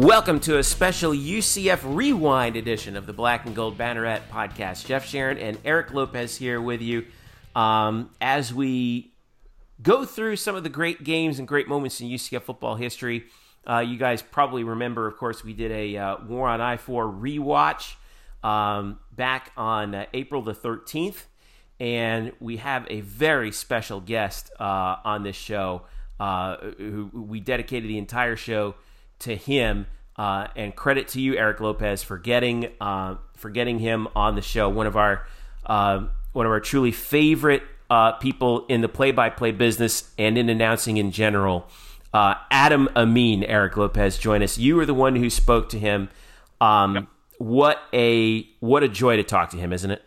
Welcome to a special UCF Rewind edition of the Black and Gold Banneret podcast. Jeff Sharon and Eric Lopez here with you um, as we go through some of the great games and great moments in UCF football history. Uh, you guys probably remember, of course, we did a uh, War on I 4 rewatch um, back on uh, April the 13th, and we have a very special guest uh, on this show uh, who we dedicated the entire show to him. Uh, and credit to you, Eric Lopez, for getting uh, for getting him on the show. One of our uh, one of our truly favorite uh, people in the play-by-play business and in announcing in general. Uh, Adam Amin, Eric Lopez, join us. You were the one who spoke to him. Um, yep. What a what a joy to talk to him, isn't it?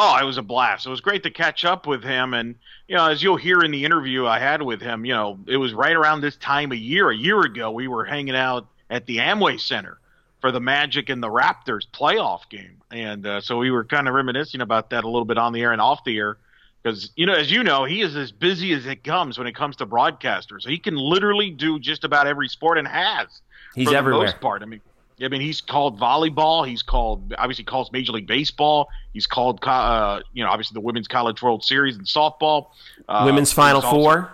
Oh, it was a blast. It was great to catch up with him. And, you know, as you'll hear in the interview I had with him, you know, it was right around this time a year, a year ago, we were hanging out at the Amway Center for the Magic and the Raptors playoff game. And uh, so we were kind of reminiscing about that a little bit on the air and off the air. Because, you know, as you know, he is as busy as it comes when it comes to broadcasters. He can literally do just about every sport and has. He's everywhere. most part. I mean, I mean, he's called volleyball. He's called obviously calls Major League Baseball. He's called uh, you know obviously the Women's College World Series and softball. Uh, women's Final Four.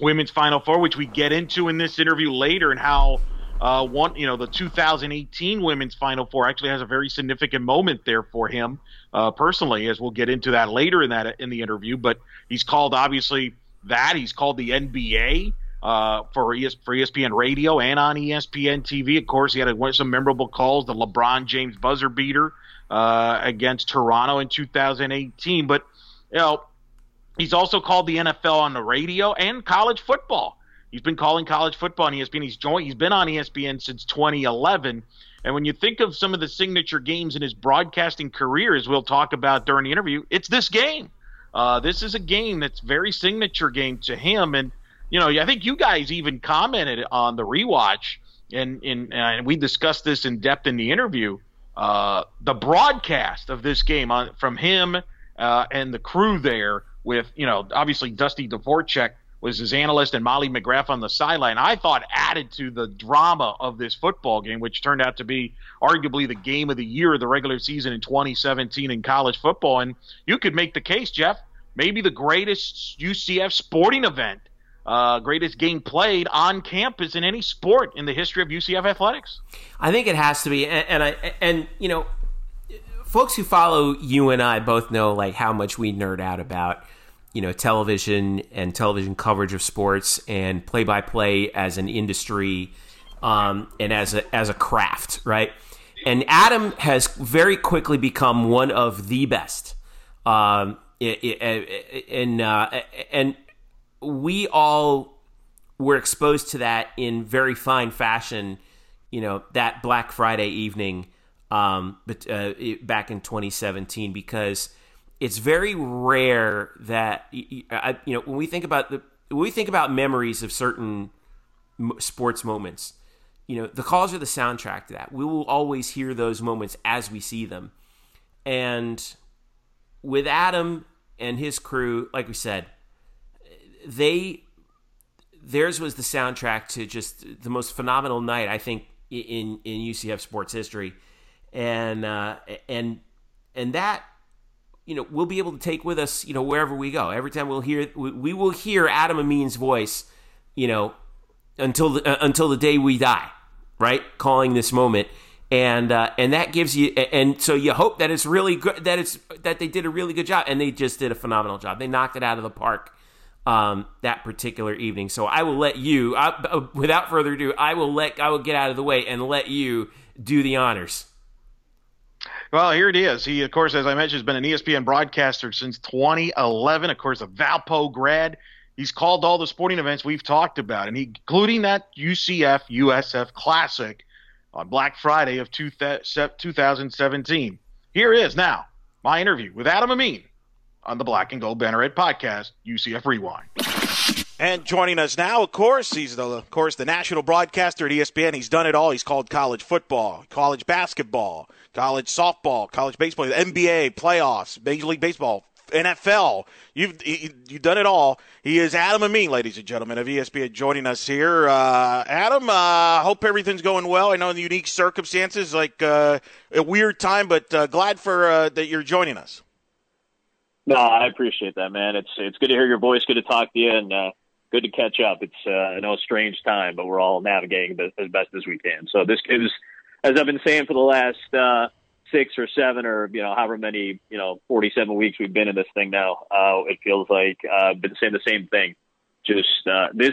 Women's Final Four, which we get into in this interview later, and how uh, one you know the 2018 Women's Final Four actually has a very significant moment there for him uh, personally, as we'll get into that later in that in the interview. But he's called obviously that. He's called the NBA uh, for, ES, for ESPN Radio and on ESPN TV. Of course, he had a, some memorable calls, the LeBron James buzzer beater uh, against Toronto in 2018. But you know, he's also called the NFL on the radio and college football. He's been calling college football on ESPN. He's joined. He's been on ESPN since 2011. And when you think of some of the signature games in his broadcasting career, as we'll talk about during the interview, it's this game. Uh, this is a game that's very signature game to him, and you know, I think you guys even commented on the rewatch, and in and we discussed this in depth in the interview. Uh, the broadcast of this game on, from him uh, and the crew there, with you know, obviously Dusty Dvoracek was his analyst and Molly McGrath on the sideline. I thought added to the drama of this football game, which turned out to be arguably the game of the year of the regular season in 2017 in college football. And you could make the case, Jeff, maybe the greatest UCF sporting event uh, greatest game played on campus in any sport in the history of UCF athletics. I think it has to be, and, and I and you know, folks who follow you and I both know like how much we nerd out about you know television and television coverage of sports and play by play as an industry um, and as a as a craft, right? And Adam has very quickly become one of the best. Um, and uh, and we all were exposed to that in very fine fashion, you know, that Black Friday evening um, but, uh, back in 2017 because it's very rare that you know when we think about the when we think about memories of certain sports moments you know the calls are the soundtrack to that. We will always hear those moments as we see them. And with adam and his crew like we said they theirs was the soundtrack to just the most phenomenal night I think in in UCF sports history, and uh, and and that you know we'll be able to take with us you know wherever we go. Every time we'll hear we, will hear Adam Amin's voice, you know, until the, uh, until the day we die, right? Calling this moment, and uh, and that gives you and so you hope that it's really good that it's that they did a really good job. And they just did a phenomenal job. They knocked it out of the park um, that particular evening so i will let you I, uh, without further ado i will let i will get out of the way and let you do the honors well, here it is. He, of course, as I mentioned, has been an ESPN broadcaster since 2011. Of course, a Valpo grad. He's called all the sporting events we've talked about, and he, including that UCF USF Classic on Black Friday of 2017. Here is now my interview with Adam Amin on the Black and Gold Banneret podcast, UCF Rewind. And joining us now, of course, he's the, of course the national broadcaster at ESPN. He's done it all. He's called college football, college basketball, college softball, college baseball, NBA playoffs, Major League Baseball, NFL. You've you've done it all. He is Adam Amin, ladies and gentlemen, of ESPN, joining us here. Uh, Adam, uh, hope everything's going well. I know in the unique circumstances, like uh, a weird time, but uh, glad for uh, that you're joining us. No, I appreciate that, man. It's it's good to hear your voice. Good to talk to you, and uh, good to catch up. It's uh, I know a strange time, but we're all navigating as best as we can. So this gives, as I've been saying for the last uh, six or seven or you know however many you know 47 weeks we've been in this thing now uh it feels like uh been saying the same thing just uh this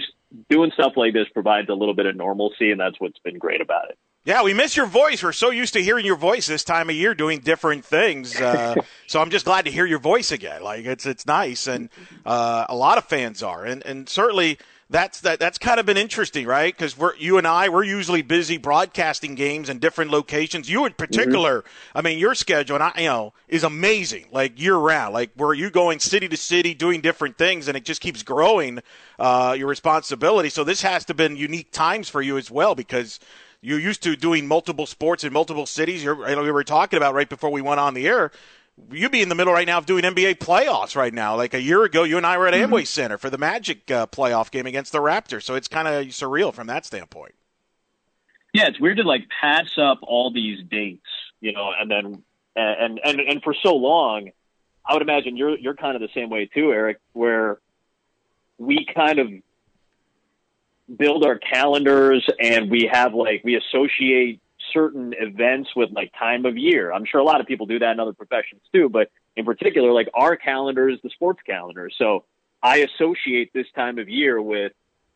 doing stuff like this provides a little bit of normalcy and that's what's been great about it yeah, we miss your voice. We're so used to hearing your voice this time of year doing different things. Uh, so I'm just glad to hear your voice again. Like it's it's nice, and uh, a lot of fans are, and and certainly that's that that's kind of been interesting, right? Because we're you and I we're usually busy broadcasting games in different locations. You in particular, mm-hmm. I mean, your schedule and I, you know, is amazing, like year round. Like where you going city to city doing different things, and it just keeps growing uh, your responsibility. So this has to have been unique times for you as well because you're used to doing multiple sports in multiple cities. You're, you know, we were talking about right before we went on the air you'd be in the middle right now of doing NBA playoffs right now. Like a year ago, you and I were at mm-hmm. Amway Center for the Magic uh, playoff game against the Raptors. So it's kind of surreal from that standpoint. Yeah, it's weird to like pass up all these dates, you know, and then and and and for so long, I would imagine you're you're kind of the same way too, Eric, where we kind of build our calendars and we have like we associate certain events with like time of year. I'm sure a lot of people do that in other professions too, but in particular, like our calendar is the sports calendar. So I associate this time of year with,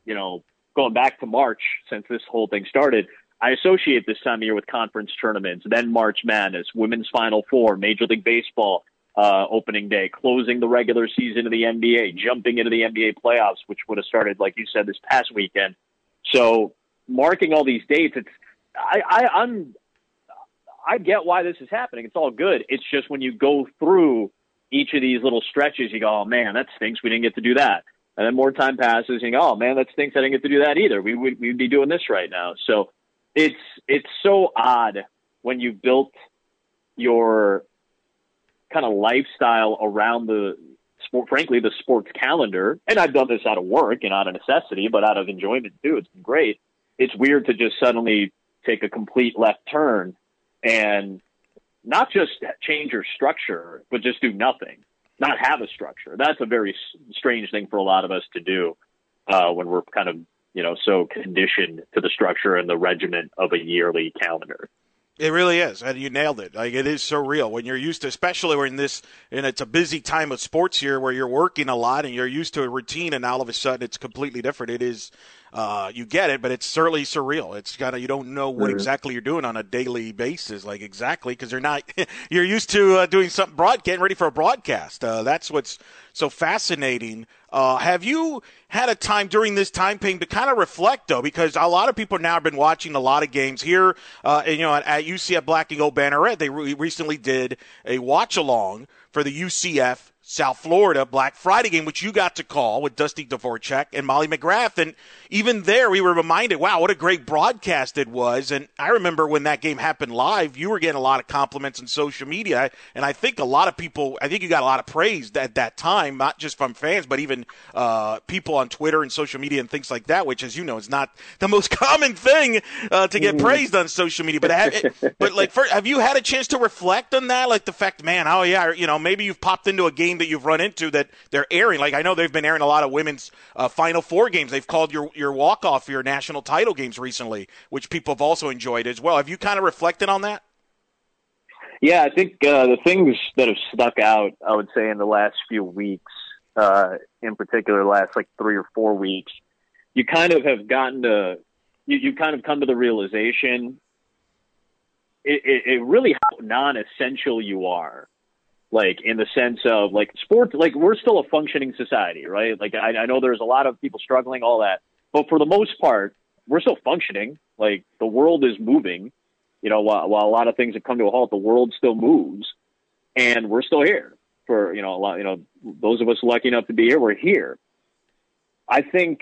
you know, going back to March since this whole thing started. I associate this time of year with conference tournaments, then March Madness, Women's Final Four, Major League Baseball uh, opening day, closing the regular season of the NBA, jumping into the NBA playoffs, which would have started, like you said, this past weekend. So marking all these dates, it's I, I I'm I get why this is happening. It's all good. It's just when you go through each of these little stretches, you go, oh man, that stinks. We didn't get to do that. And then more time passes, and you go, oh man, that stinks. I didn't get to do that either. We would we'd be doing this right now. So it's it's so odd when you built your kind of lifestyle around the sport, frankly, the sports calendar. And I've done this out of work and out of necessity, but out of enjoyment too. It's been great. It's weird to just suddenly take a complete left turn and not just change your structure, but just do nothing, not have a structure. That's a very strange thing for a lot of us to do uh, when we're kind of you know so conditioned to the structure and the regiment of a yearly calendar. It really is, and you nailed it. Like it is so real when you're used to, especially when this, and it's a busy time of sports here where you're working a lot and you're used to a routine, and all of a sudden it's completely different. It is uh, you get it, but it's certainly surreal. It's kind of you don't know what mm-hmm. exactly you're doing on a daily basis, like exactly because you're not you're used to uh, doing something broad, getting ready for a broadcast. Uh, that's what's so fascinating. Uh, have you had a time during this time period to kind of reflect though? Because a lot of people now have been watching a lot of games here. Uh, and, you know, at, at UCF Black and Gold Banneret, they re- recently did a watch along for the UCF South Florida Black Friday game, which you got to call with Dusty Dvorak and Molly McGrath. And even there, we were reminded, wow, what a great broadcast it was. And I remember when that game happened live, you were getting a lot of compliments on social media. And I think a lot of people, I think you got a lot of praise at that time, not just from fans, but even uh, people on Twitter and social media and things like that, which, as you know, is not the most common thing uh, to get mm-hmm. praised on social media. But have, but like, for, have you had a chance to reflect on that? Like the fact, man, oh yeah, you know, maybe you've popped into a game that you've run into that they're airing? Like I know they've been airing a lot of women's uh, Final Four games. They've called your your walk off your national title games recently, which people have also enjoyed as well. Have you kind of reflected on that? Yeah, I think uh, the things that have stuck out, I would say, in the last few weeks, uh, in particular, last like three or four weeks, you kind of have gotten to, you, you kind of come to the realization it, it, it really how non-essential you are like in the sense of like sports like we're still a functioning society right? Like I, I know there's a lot of people struggling all that. But for the most part we're still functioning. Like the world is moving. You know while, while a lot of things have come to a halt the world still moves. And we're still here for you know a lot you know those of us lucky enough to be here we're here. I think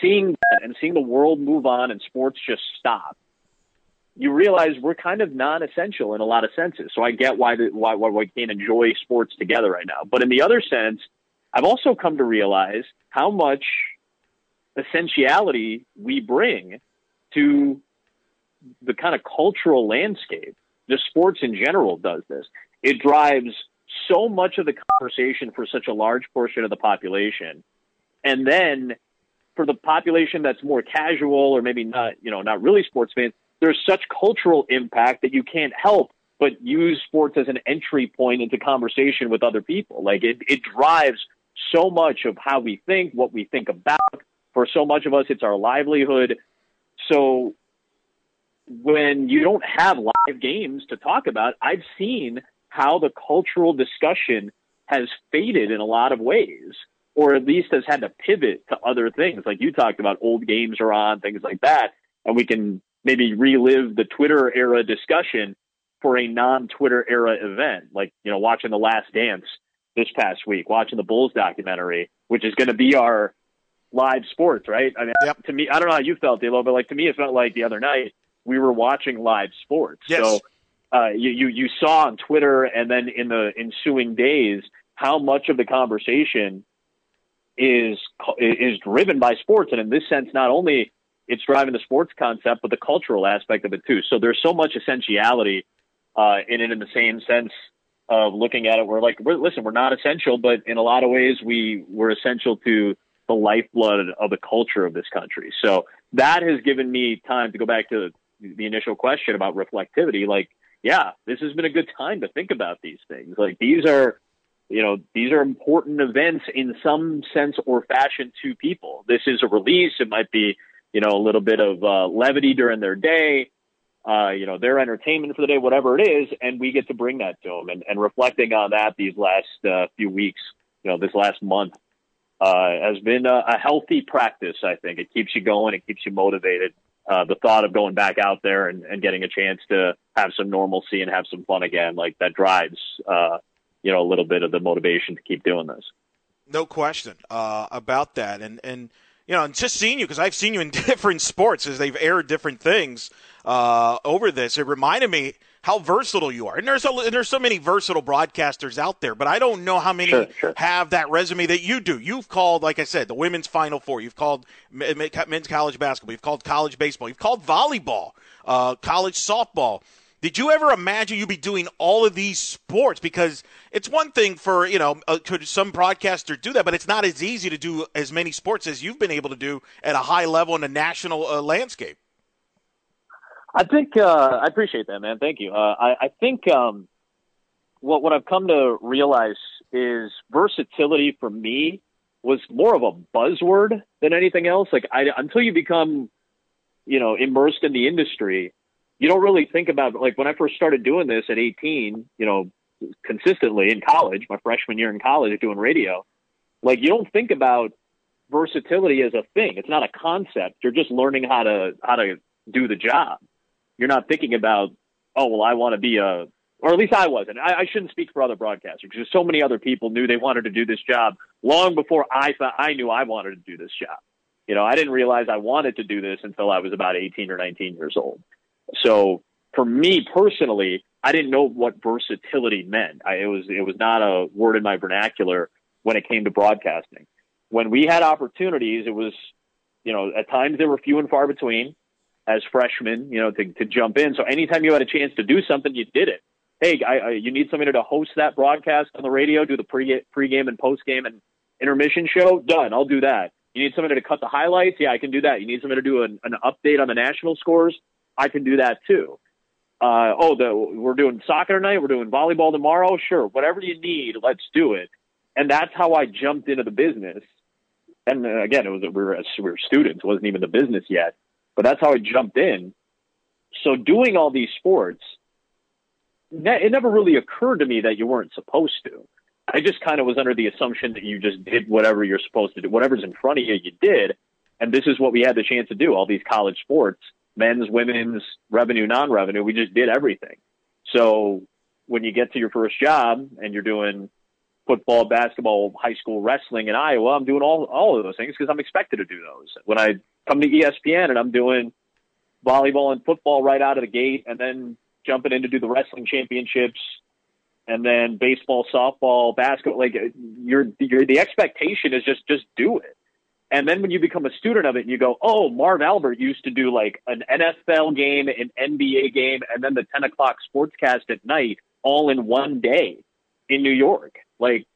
seeing that and seeing the world move on and sports just stop you realize we're kind of non-essential in a lot of senses. So I get why the, why why we can't enjoy sports together right now. But in the other sense, I've also come to realize how much essentiality we bring to the kind of cultural landscape. The sports in general does this. It drives so much of the conversation for such a large portion of the population. And then for the population that's more casual or maybe not, you know, not really sports fans, there's such cultural impact that you can't help but use sports as an entry point into conversation with other people. Like it, it drives so much of how we think, what we think about. For so much of us, it's our livelihood. So when you don't have live games to talk about, I've seen how the cultural discussion has faded in a lot of ways, or at least has had to pivot to other things. Like you talked about, old games are on, things like that. And we can maybe relive the Twitter era discussion for a non Twitter era event, like, you know, watching The Last Dance this past week, watching the Bulls documentary, which is going to be our live sports, right? I mean, yep. to me, I don't know how you felt, D'Lo, but like to me, it felt like the other night we were watching live sports. Yes. So uh, you, you you saw on Twitter and then in the ensuing days how much of the conversation is is driven by sports, and in this sense, not only it's driving the sports concept, but the cultural aspect of it too. So there's so much essentiality uh, in it in the same sense of looking at it. We're like, we're, listen, we're not essential, but in a lot of ways, we we're essential to the lifeblood of the culture of this country. So that has given me time to go back to the initial question about reflectivity. Like, yeah, this has been a good time to think about these things. Like these are, you know, these are important events in some sense or fashion to people. This is a release. It might be you know, a little bit of uh, levity during their day, uh, you know, their entertainment for the day, whatever it is, and we get to bring that to them. And, and reflecting on that these last uh, few weeks, you know, this last month uh, has been a, a healthy practice. I think it keeps you going, it keeps you motivated. Uh, the thought of going back out there and, and getting a chance to have some normalcy and have some fun again, like that drives, uh, you know, a little bit of the motivation to keep doing this. No question about that, and and you know, and just seeing you because I've seen you in different sports as they've aired different things uh, over this. It reminded me how versatile you are, and there's a, and there's so many versatile broadcasters out there, but I don't know how many sure, sure. have that resume that you do. You've called, like I said, the women's Final Four. You've called men's college basketball. You've called college baseball. You've called volleyball, uh, college softball. Did you ever imagine you'd be doing all of these sports? Because it's one thing for you know uh, some broadcaster do that, but it's not as easy to do as many sports as you've been able to do at a high level in a national uh, landscape. I think uh, I appreciate that, man. Thank you. Uh, I, I, think um, what what I've come to realize is versatility for me was more of a buzzword than anything else. Like I, until you become, you know, immersed in the industry, you don't really think about like when I first started doing this at 18, you know, consistently in college, my freshman year in college doing radio, like you don't think about versatility as a thing. It's not a concept. You're just learning how to how to do the job. You're not thinking about, oh well, I want to be a or at least I wasn't. I, I shouldn't speak for other broadcasters because so many other people knew they wanted to do this job long before I thought I knew I wanted to do this job. You know, I didn't realize I wanted to do this until I was about 18 or 19 years old. So for me personally, I didn't know what versatility meant. I, it was it was not a word in my vernacular when it came to broadcasting. When we had opportunities, it was, you know, at times they were few and far between as freshmen, you know, to, to jump in. So anytime you had a chance to do something, you did it. hey, I, I, you need somebody to host that broadcast on the radio, do the pre pregame and postgame and intermission show. Done. I'll do that. You need somebody to cut the highlights. Yeah, I can do that. You need somebody to do an, an update on the national scores. I can do that too. Uh, oh, the, we're doing soccer tonight. We're doing volleyball tomorrow. Sure, whatever you need, let's do it. And that's how I jumped into the business. And uh, again, it was we were we were students. Wasn't even the business yet, but that's how I jumped in. So doing all these sports, it never really occurred to me that you weren't supposed to. I just kind of was under the assumption that you just did whatever you're supposed to do, whatever's in front of you, you did. And this is what we had the chance to do. All these college sports, men's, women's, revenue, non-revenue, we just did everything. So when you get to your first job and you're doing football, basketball, high school wrestling in Iowa, I'm doing all all of those things because I'm expected to do those. When I come to ESPN and I'm doing volleyball and football right out of the gate, and then jumping in to do the wrestling championships, and then baseball, softball, basketball. Like you're, you're the expectation is just just do it. And then when you become a student of it, and you go, oh, Marv Albert used to do like an NFL game, an NBA game, and then the 10 o'clock sportscast at night, all in one day in New York. Like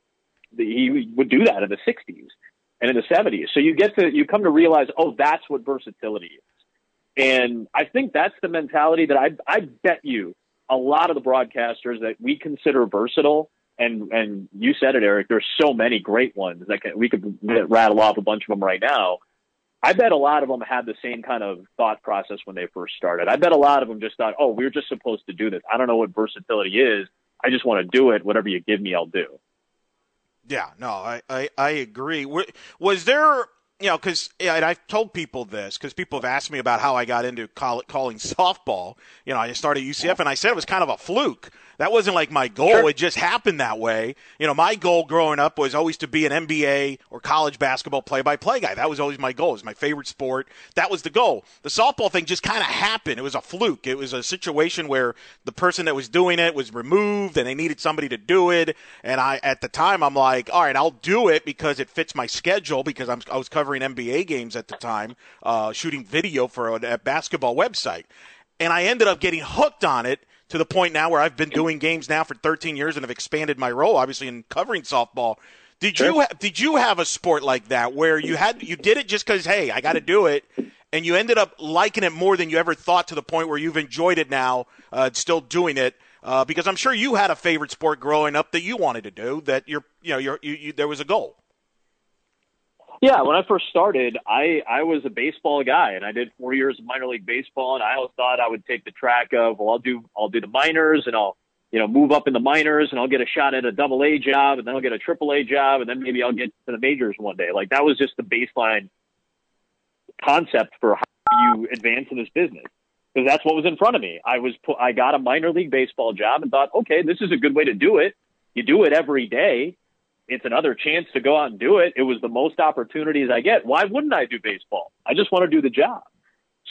he would do that in the 60s and in the 70s. So you get to, you come to realize, oh, that's what versatility is. And I think that's the mentality that I, I bet you a lot of the broadcasters that we consider versatile, and and you said it, Eric. There's so many great ones that can, we could rattle off a bunch of them right now. I bet a lot of them had the same kind of thought process when they first started. I bet a lot of them just thought, "Oh, we're just supposed to do this. I don't know what versatility is. I just want to do it. Whatever you give me, I'll do." Yeah, no, I I, I agree. Was there you know, because yeah, and I've told people this because people have asked me about how I got into call, calling softball. You know, I started UCF, and I said it was kind of a fluke. That wasn't like my goal. Sure. It just happened that way. You know, my goal growing up was always to be an NBA or college basketball play-by-play guy. That was always my goal. It was my favorite sport. That was the goal. The softball thing just kind of happened. It was a fluke. It was a situation where the person that was doing it was removed and they needed somebody to do it. And I, at the time, I'm like, all right, I'll do it because it fits my schedule because I'm, I was covering NBA games at the time, uh, shooting video for a, a basketball website. And I ended up getting hooked on it to the point now where I've been doing games now for 13 years and have expanded my role, obviously, in covering softball. Did you ha- did you have a sport like that where you had you did it just because hey I got to do it, and you ended up liking it more than you ever thought to the point where you've enjoyed it now, uh, still doing it. Uh, because I'm sure you had a favorite sport growing up that you wanted to do that you're you know you're, you, you there was a goal. Yeah, when I first started, I I was a baseball guy, and I did four years of minor league baseball, and I always thought I would take the track of well, I'll do I'll do the minors, and I'll you know move up in the minors, and I'll get a shot at a double A job, and then I'll get a triple A job, and then maybe I'll get to the majors one day. Like that was just the baseline concept for how you advance in this business because that's what was in front of me. I was put, I got a minor league baseball job and thought, okay, this is a good way to do it. You do it every day it's another chance to go out and do it. It was the most opportunities I get. Why wouldn't I do baseball? I just want to do the job.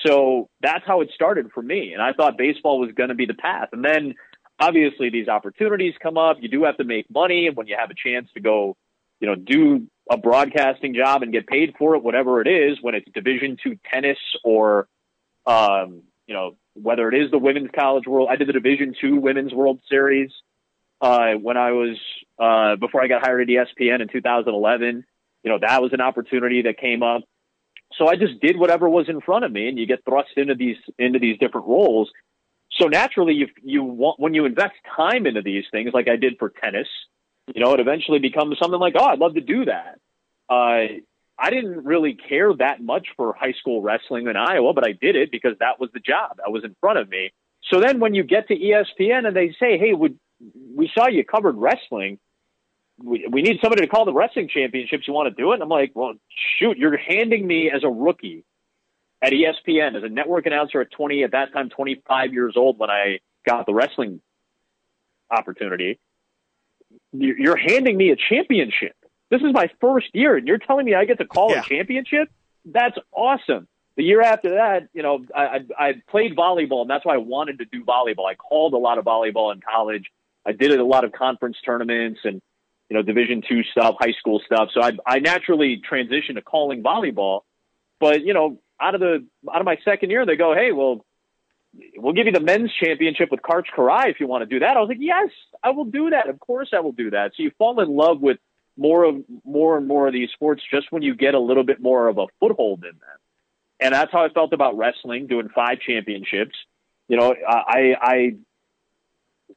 So that's how it started for me. And I thought baseball was going to be the path. And then obviously these opportunities come up. You do have to make money. And when you have a chance to go, you know, do a broadcasting job and get paid for it, whatever it is, when it's division two tennis or, um, you know, whether it is the women's college world, I did the division two women's world series uh, when I was uh, before I got hired at ESPN in 2011. You know, that was an opportunity that came up. So I just did whatever was in front of me, and you get thrust into these into these different roles. So naturally, you you want when you invest time into these things, like I did for tennis, you know, it eventually becomes something like, oh, I'd love to do that. Uh, I didn't really care that much for high school wrestling in Iowa, but I did it because that was the job that was in front of me. So then when you get to ESPN and they say, hey, would we saw you covered wrestling. We, we need somebody to call the wrestling championships. You want to do it? And I'm like, well, shoot, you're handing me as a rookie at ESPN as a network announcer at 20, at that time, 25 years old when I got the wrestling opportunity. You're handing me a championship. This is my first year, and you're telling me I get to call yeah. a championship? That's awesome. The year after that, you know, I, I, I played volleyball, and that's why I wanted to do volleyball. I called a lot of volleyball in college. I did a lot of conference tournaments and you know Division two stuff, high school stuff. So I I naturally transitioned to calling volleyball. But you know, out of the out of my second year, they go, hey, well, we'll give you the men's championship with Karch Kiraly if you want to do that. I was like, yes, I will do that. Of course, I will do that. So you fall in love with more of more and more of these sports just when you get a little bit more of a foothold in them. And that's how I felt about wrestling, doing five championships. You know, I I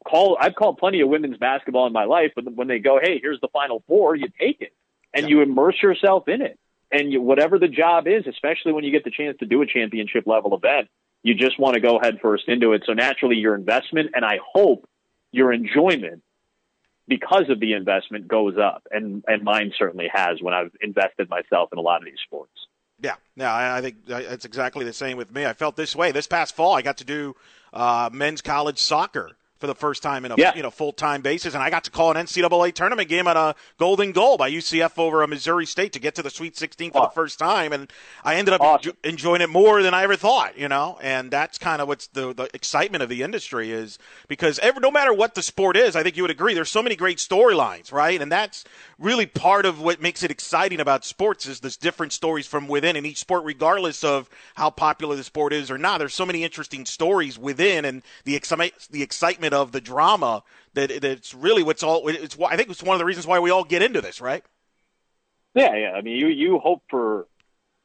call I've called plenty of women's basketball in my life, but when they go, hey, here's the final four, you take it and yeah. you immerse yourself in it. And you, whatever the job is, especially when you get the chance to do a championship level event, you just want to go head first into it. So naturally, your investment and I hope your enjoyment because of the investment goes up, and and mine certainly has when I've invested myself in a lot of these sports. Yeah, yeah, I think it's exactly the same with me. I felt this way this past fall. I got to do uh, men's college soccer for the first time in a yeah. you know full time basis, and I got to call an NCAA tournament game on a golden goal by UCF over a Missouri State to get to the Sweet 16 for the first time, and I ended up awesome. enjoying it more than I ever thought, you know, and that's kind of what's the the excitement of the industry is because every, no matter what the sport is, I think you would agree there's so many great storylines, right, and that's really part of what makes it exciting about sports is there's different stories from within in each sport, regardless of how popular the sport is or not. There's so many interesting stories within, and the excitement the excitement of the drama that that's really what's all. It's I think it's one of the reasons why we all get into this, right? Yeah, yeah. I mean, you you hope for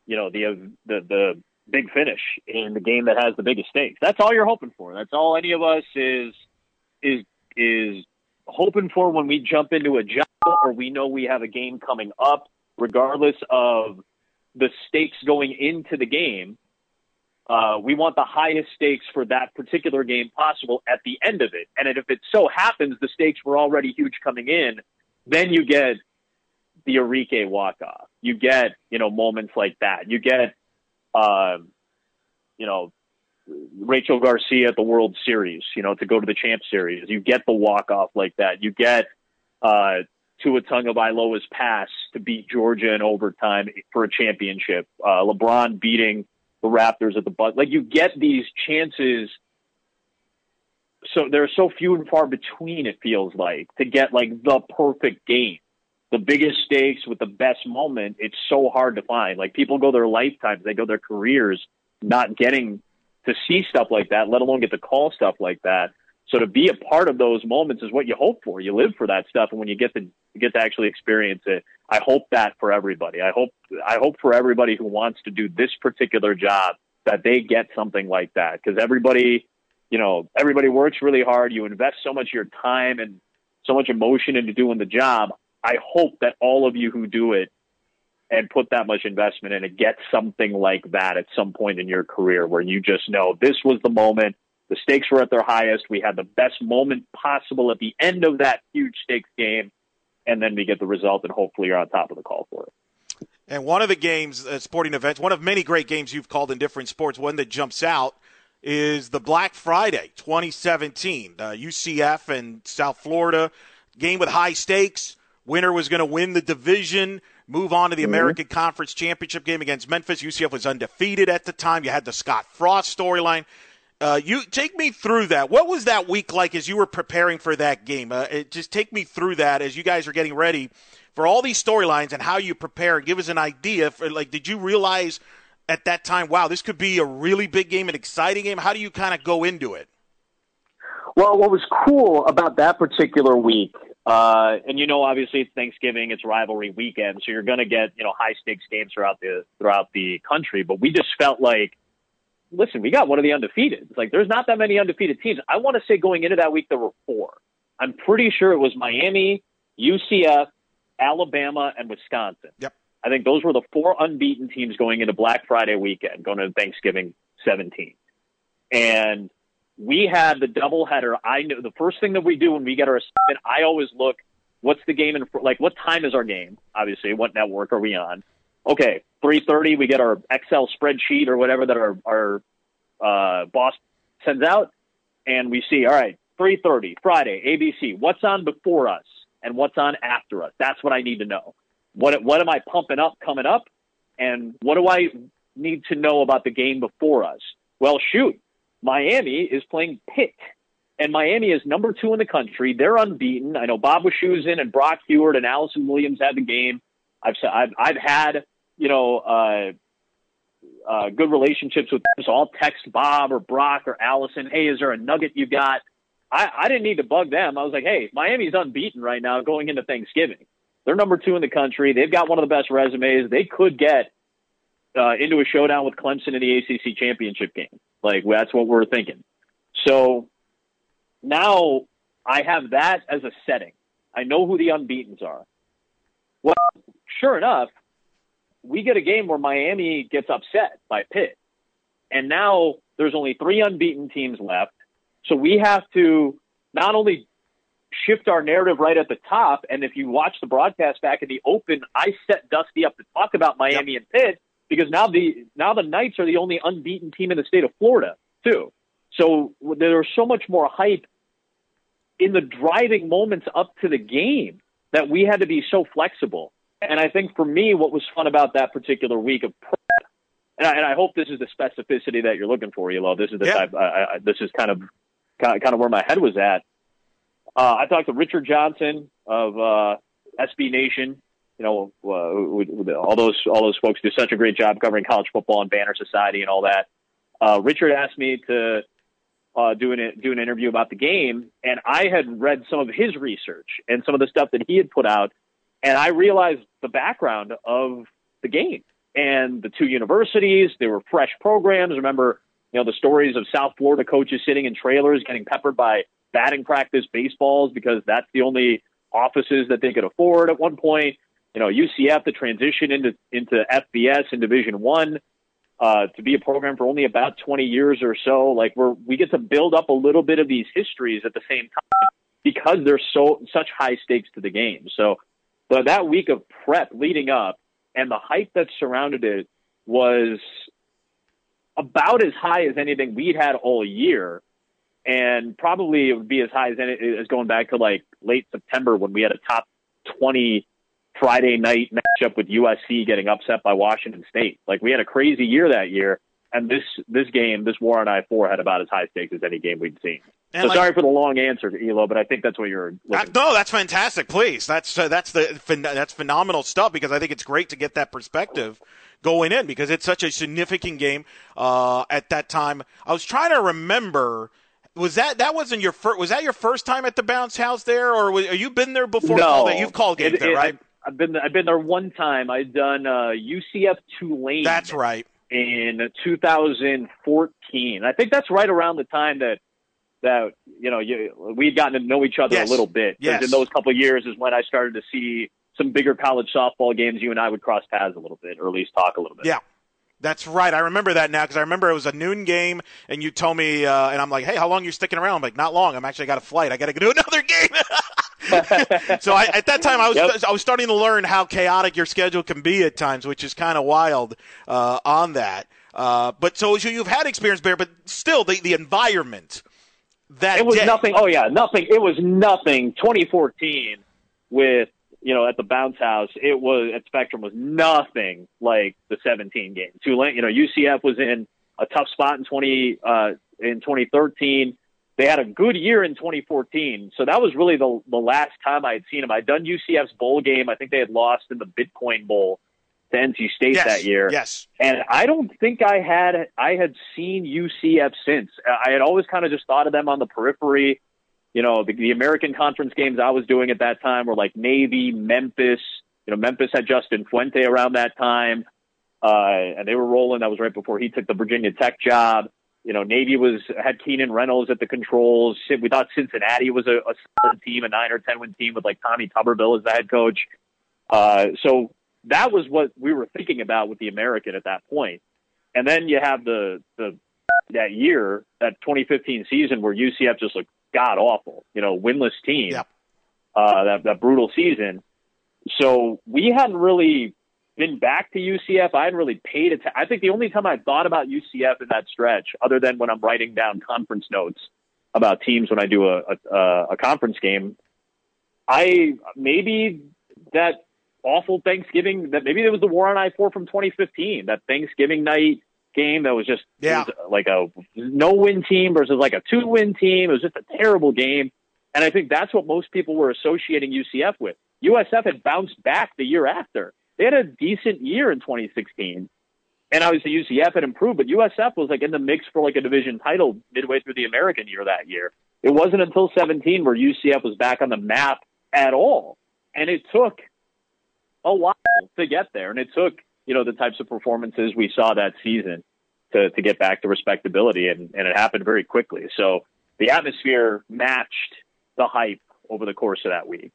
you know the the the big finish in the game that has the biggest stakes. That's all you're hoping for. That's all any of us is is is hoping for when we jump into a job or we know we have a game coming up, regardless of the stakes going into the game. Uh, we want the highest stakes for that particular game possible at the end of it. And if it so happens the stakes were already huge coming in, then you get the Arike walk off. You get, you know, moments like that. You get, um, you know, Rachel Garcia at the World Series, you know, to go to the Champ Series. You get the walk off like that. You get uh, Tua Tagovailoa's pass to beat Georgia in overtime for a championship. Uh, LeBron beating the Raptors at the butt. Like you get these chances. So there are so few and far between. It feels like to get like the perfect game, the biggest stakes with the best moment. It's so hard to find. Like people go their lifetimes, they go their careers not getting to see stuff like that, let alone get to call stuff like that. So to be a part of those moments is what you hope for. You live for that stuff, and when you get to get to actually experience it, I hope that for everybody. I hope I hope for everybody who wants to do this particular job that they get something like that because everybody, you know, everybody works really hard. You invest so much of your time and so much emotion into doing the job. I hope that all of you who do it and put that much investment in it get something like that at some point in your career where you just know this was the moment the stakes were at their highest. We had the best moment possible at the end of that huge stakes game, and then we get the result, and hopefully you're on top of the call for it. And one of the games, uh, sporting events, one of many great games you've called in different sports, one that jumps out is the Black Friday 2017. Uh, UCF and South Florida game with high stakes. Winner was going to win the division, move on to the mm-hmm. American Conference Championship game against Memphis. UCF was undefeated at the time. You had the Scott Frost storyline. Uh, you take me through that. What was that week like as you were preparing for that game? Uh, it, just take me through that as you guys are getting ready for all these storylines and how you prepare. Give us an idea. For, like, did you realize at that time, wow, this could be a really big game, an exciting game? How do you kind of go into it? Well, what was cool about that particular week, uh, and you know, obviously it's Thanksgiving, it's rivalry weekend, so you're going to get you know high stakes games throughout the throughout the country. But we just felt like listen, we got one of the undefeated. It's like there's not that many undefeated teams. I want to say going into that week there were four. I'm pretty sure it was Miami, UCF, Alabama, and Wisconsin. Yep. I think those were the four unbeaten teams going into Black Friday weekend, going into Thanksgiving 17. And we had the doubleheader. I know the first thing that we do when we get our assignment, I always look, what's the game in, like, what time is our game? Obviously, what network are we on? Okay, 3.30, we get our Excel spreadsheet or whatever that our, our uh, boss sends out, and we see, all right, 3.30, Friday, ABC, what's on before us and what's on after us? That's what I need to know. What, what am I pumping up coming up? And what do I need to know about the game before us? Well, shoot, Miami is playing Pitt. And Miami is number two in the country. They're unbeaten. I know Bob was Wischusen and Brock Huard and Allison Williams had the game. I've I've I've had you know, uh, uh, good relationships with them, so I'll text Bob or Brock or Allison, hey, is there a nugget you got? I, I didn't need to bug them. I was like, hey, Miami's unbeaten right now going into Thanksgiving. They're number two in the country. They've got one of the best resumes. They could get uh, into a showdown with Clemson in the ACC championship game. Like that's what we're thinking. So now I have that as a setting. I know who the unbeaten's are. Well, sure enough, we get a game where Miami gets upset by Pitt. And now there's only three unbeaten teams left. So we have to not only shift our narrative right at the top, and if you watch the broadcast back in the open, I set Dusty up to talk about Miami yep. and Pitt because now the now the Knights are the only unbeaten team in the state of Florida too. So there's so much more hype in the driving moments up to the game that we had to be so flexible. And I think for me, what was fun about that particular week of prep, and I, and I hope this is the specificity that you're looking for, Elo. This is the yeah. type. I, I, this is kind of kind of where my head was at. Uh, I talked to Richard Johnson of uh, SB Nation. You know, uh, all those all those folks do such a great job covering college football and Banner Society and all that. Uh, Richard asked me to uh, do an do an interview about the game, and I had read some of his research and some of the stuff that he had put out, and I realized the background of the game and the two universities. They were fresh programs. Remember, you know, the stories of South Florida coaches sitting in trailers getting peppered by batting practice baseballs because that's the only offices that they could afford at one point. You know, UCF, the transition into into FBS in Division One uh, to be a program for only about 20 years or so. Like we're we get to build up a little bit of these histories at the same time because there's so such high stakes to the game. So, but that week of prep leading up and the hype that surrounded it was about as high as anything we'd had all year and probably it would be as high as any, as going back to like late September when we had a top 20 Friday night matchup with USC getting upset by Washington State. Like we had a crazy year that year, and this this game, this War on I four, had about as high stakes as any game we'd seen. And so like, sorry for the long answer, Elo, but I think that's what you're. Looking Uh, no, that's fantastic. Please, that's uh, that's the that's phenomenal stuff because I think it's great to get that perspective going in because it's such a significant game uh, at that time. I was trying to remember was that that wasn't your first? Was that your first time at the bounce house there, or was, you been there before? No, you've called games it, there, it, right? I've been I've been there one time. I'd done uh, UCF Tulane. That's right. In 2014, I think that's right around the time that that you know you, we'd gotten to know each other yes. a little bit. Yes. In those couple of years is when I started to see some bigger college softball games. You and I would cross paths a little bit, or at least talk a little bit. Yeah. That's right. I remember that now because I remember it was a noon game, and you told me, uh, and I'm like, "Hey, how long are you sticking around?" I'm like, "Not long. I'm actually got a flight. I got to go do another game." So I, at that time, I was yep. I was starting to learn how chaotic your schedule can be at times, which is kind of wild uh, on that. Uh, but so, so you've had experience there, but still, the the environment that it was day, nothing. Oh yeah, nothing. It was nothing. 2014 with you know, at the bounce house, it was at Spectrum was nothing like the 17 game. Tulane, you know, UCF was in a tough spot in 20 uh, in 2013. They had a good year in 2014, so that was really the the last time I had seen them. I'd done UCF's bowl game. I think they had lost in the Bitcoin Bowl to NC State yes, that year. Yes, and I don't think I had I had seen UCF since. I had always kind of just thought of them on the periphery you know, the, the American Conference games I was doing at that time were like Navy, Memphis. You know, Memphis had Justin Fuente around that time, uh, and they were rolling. That was right before he took the Virginia Tech job. You know, Navy was had Keenan Reynolds at the controls. We thought Cincinnati was a, a solid team, a nine or ten win team with like Tommy Tuberville as the head coach. Uh, so that was what we were thinking about with the American at that point. And then you have the the that year, that 2015 season where UCF just looked god awful, you know, winless team, yep. uh, that, that brutal season. So we hadn't really been back to UCF. I hadn't really paid attention. I think the only time I thought about UCF in that stretch, other than when I'm writing down conference notes about teams when I do a, a, a conference game, I maybe that awful Thanksgiving that maybe it was the war on I four from 2015, that Thanksgiving night game that was just yeah. was like a no win team versus like a two win team. It was just a terrible game. And I think that's what most people were associating UCF with. USF had bounced back the year after. They had a decent year in 2016. And obviously UCF had improved, but USF was like in the mix for like a division title midway through the American year that year. It wasn't until 17 where UCF was back on the map at all. And it took a while to get there. And it took, you know, the types of performances we saw that season to, to get back to respectability. And, and it happened very quickly. So the atmosphere matched the hype over the course of that week.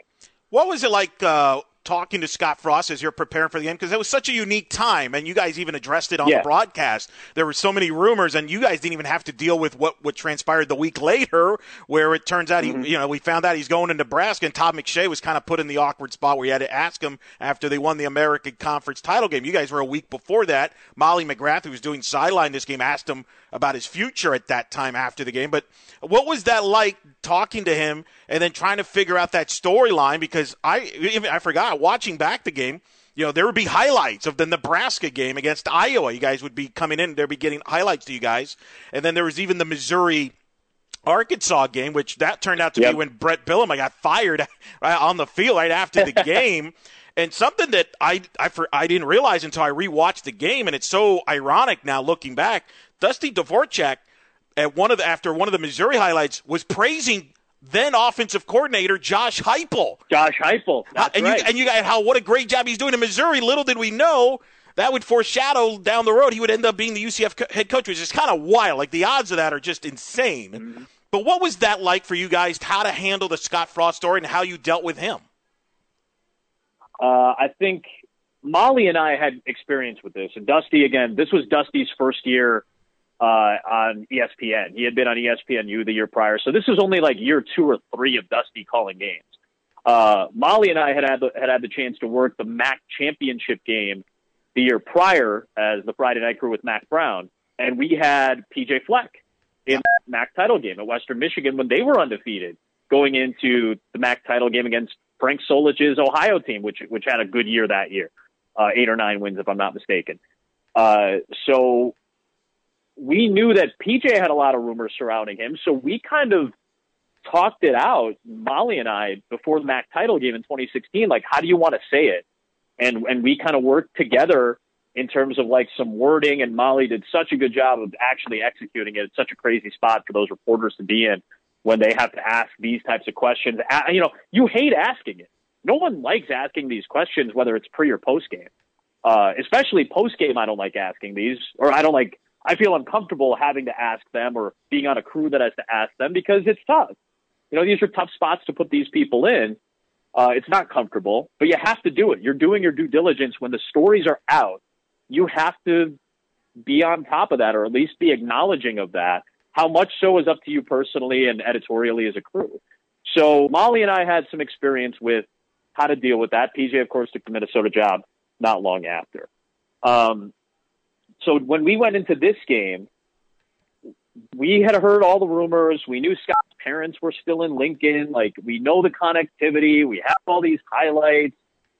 What was it like uh, talking to Scott Frost as you're preparing for the game because it was such a unique time, and you guys even addressed it on yeah. the broadcast. There were so many rumors, and you guys didn't even have to deal with what what transpired the week later, where it turns out mm-hmm. he, you know, we found out he's going to Nebraska, and Todd McShay was kind of put in the awkward spot where you had to ask him after they won the American Conference title game. You guys were a week before that. Molly McGrath, who was doing sideline this game, asked him about his future at that time after the game. But what was that like talking to him and then trying to figure out that storyline? Because I even I forgot watching back the game. You know, there would be highlights of the Nebraska game against Iowa. You guys would be coming in, they'd be getting highlights to you guys. And then there was even the Missouri Arkansas game, which that turned out to yep. be when Bret Bielema got fired on the field right after the game. And something that I I, for, I didn't realize until I rewatched the game, and it's so ironic now looking back. Dusty Dvoracek at one of the, after one of the Missouri highlights was praising then offensive coordinator Josh Heupel. Josh Heupel, that's and right. You, and you got how what a great job he's doing in Missouri. Little did we know that would foreshadow down the road he would end up being the UCF head coach, which is kind of wild. Like the odds of that are just insane. Mm-hmm. But what was that like for you guys? How to handle the Scott Frost story and how you dealt with him? Uh, I think Molly and I had experience with this, and Dusty again. This was Dusty's first year uh, on ESPN. He had been on ESPNU the year prior, so this was only like year two or three of Dusty calling games. Uh, Molly and I had had the, had had the chance to work the MAC championship game the year prior as the Friday night crew with Mack Brown, and we had PJ Fleck in the MAC title game at Western Michigan when they were undefeated, going into the MAC title game against Frank Solich's Ohio team, which which had a good year that year, uh, eight or nine wins if I'm not mistaken. Uh, so we knew that PJ had a lot of rumors surrounding him, so we kind of talked it out, Molly and I, before the MAC title game in 2016. Like, how do you want to say it? And and we kind of worked together in terms of like some wording. And Molly did such a good job of actually executing it. It's such a crazy spot for those reporters to be in when they have to ask these types of questions. You know, you hate asking it. No one likes asking these questions, whether it's pre or post game. Uh, especially post game, I don't like asking these, or I don't like I feel uncomfortable having to ask them or being on a crew that has to ask them because it's tough. You know, these are tough spots to put these people in. Uh, it's not comfortable, but you have to do it. You're doing your due diligence when the stories are out. You have to be on top of that, or at least be acknowledging of that. How much so is up to you personally and editorially as a crew. So Molly and I had some experience with how to deal with that. PJ, of course, took the Minnesota job not long after. Um, so when we went into this game, we had heard all the rumors. We knew Scott's parents were still in Lincoln. Like we know the connectivity. We have all these highlights.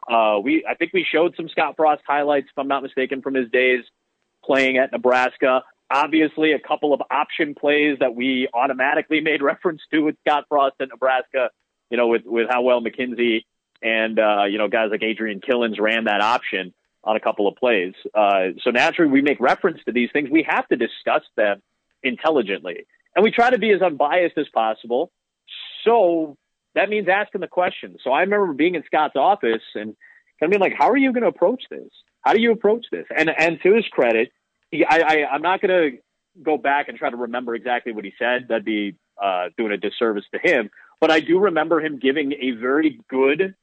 Uh, we I think we showed some Scott Frost highlights, if I'm not mistaken, from his days playing at Nebraska. Obviously, a couple of option plays that we automatically made reference to with Scott Frost at Nebraska. You know, with with how well McKenzie and uh, you know guys like Adrian Killins ran that option on a couple of plays. Uh, so naturally, we make reference to these things. We have to discuss them intelligently, and we try to be as unbiased as possible. So that means asking the questions. So I remember being in Scott's office and kind of being like, "How are you going to approach this? How do you approach this?" And and to his credit, he, I, I I'm not going to go back and try to remember exactly what he said. That'd be uh, doing a disservice to him. But I do remember him giving a very good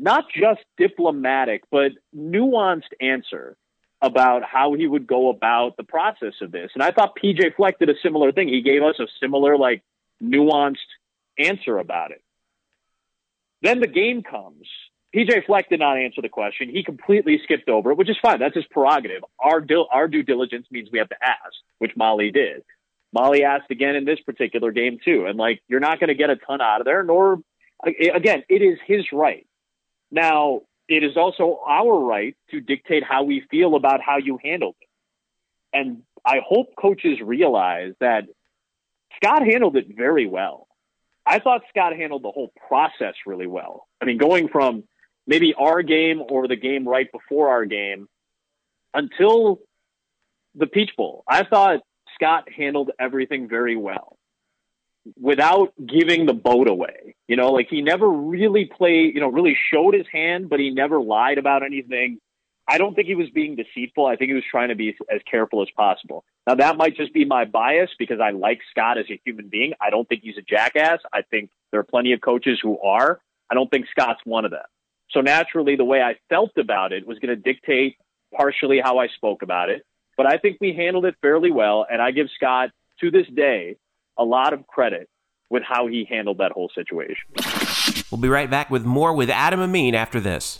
not just diplomatic, but nuanced answer about how he would go about the process of this. And I thought PJ Fleck did a similar thing. He gave us a similar, like, nuanced answer about it. Then the game comes. PJ Fleck did not answer the question. He completely skipped over it, which is fine. That's his prerogative. Our, dil- our due diligence means we have to ask, which Molly did. Molly asked again in this particular game, too. And, like, you're not going to get a ton out of there, nor, again, it is his right now, it is also our right to dictate how we feel about how you handled it. And I hope coaches realize that Scott handled it very well. I thought Scott handled the whole process really well. I mean, going from maybe our game or the game right before our game until the Peach Bowl. I thought Scott handled everything very well without giving the boat away. You know, like he never really played, you know, really showed his hand, but he never lied about anything. I don't think he was being deceitful. I think he was trying to be as careful as possible. Now, that might just be my bias because I like Scott as a human being. I don't think he's a jackass. I think there are plenty of coaches who are. I don't think Scott's one of them. So naturally, the way I felt about it was going to dictate partially how I spoke about it. But I think we handled it fairly well. And I give Scott, to this day, a lot of credit with how he handled that whole situation. We'll be right back with more with Adam Amin after this.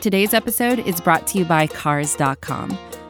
Today's episode is brought to you by Cars.com.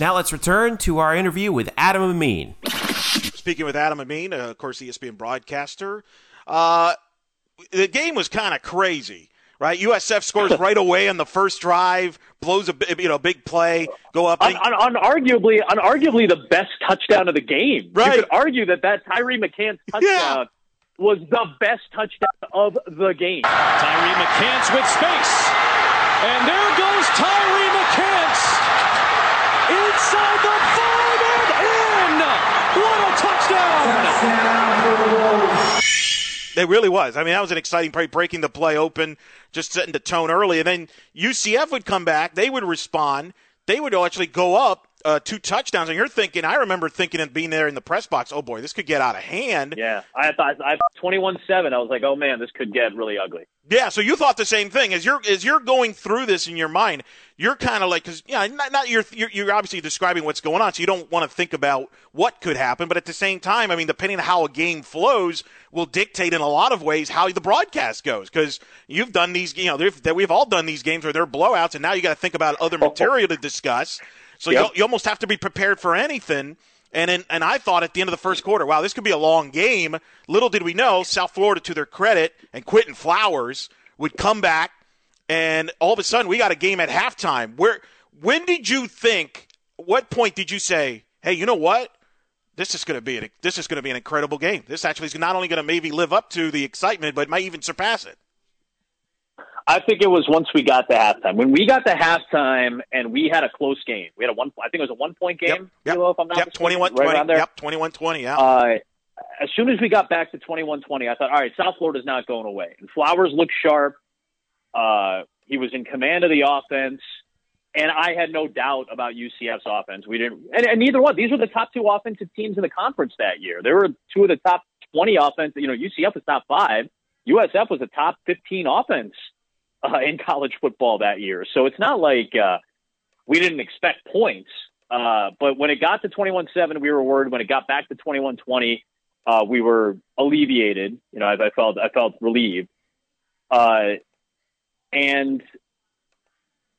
Now let's return to our interview with Adam Amin. Speaking with Adam Amin, uh, of course, ESPN broadcaster. Uh, the game was kind of crazy, right? USF scores right away on the first drive, blows a you know big play, go up. Un- un- unarguably, unarguably the best touchdown of the game. Right. You could argue that that Tyree McCants touchdown Yeah. was the best touchdown of the game. Tyree McCants with space. And there goes Tyree McCants. Inside the five and in. What a touchdown. It really was. I mean, that was an exciting play, breaking the play open, just setting the tone early. And then UCF would come back. They would respond. They would actually go up uh, two touchdowns. And you're thinking, I remember thinking and being there in the press box, oh boy, this could get out of hand. Yeah, I thought I twenty-one seven. I was like, oh man, this could get really ugly. Yeah, so you thought the same thing as you're as you're going through this in your mind. You're kind of like because yeah, not, not you're, you're you're obviously describing what's going on, so you don't want to think about what could happen. But at the same time, I mean, depending on how a game flows, will dictate in a lot of ways how the broadcast goes. Because you've done these, you know, that we've all done these games where they're blowouts, and now you got to think about other material to discuss. So Yep. you, you almost have to be prepared for anything. And in, and I thought at the end of the first quarter, wow, this could be a long game. Little did we know, South Florida, to their credit, and Quinton Flowers would come back, and all of a sudden we got a game at halftime. Where when did you think? What point did you say, hey, you know what? This is going to be an, this is going to be an incredible game. This actually is not only going to maybe live up to the excitement, but might even surpass it. I think it was once we got to halftime. When we got to halftime and we had a close game, we had a one. I think it was a one-point game. Yep, Kilo, if I'm not yep, 21 right around there. Yep, 21 20. Yeah. Uh, as soon as we got back to 21-20, I thought, all right, South Florida's not going away. And Flowers looked sharp. Uh, he was in command of the offense, and I had no doubt about UCF's offense. We didn't, and, and neither one. These were the top two offensive teams in the conference that year. There were two of the top 20 offense. You know, UCF was top five. USF was a top 15 offense uh, in college football that year. So it's not like uh, we didn't expect points. Uh, but when it got to 21-7, we were worried. When it got back to 21-20, uh, we were alleviated. You know, I, I felt I felt relieved. Uh, and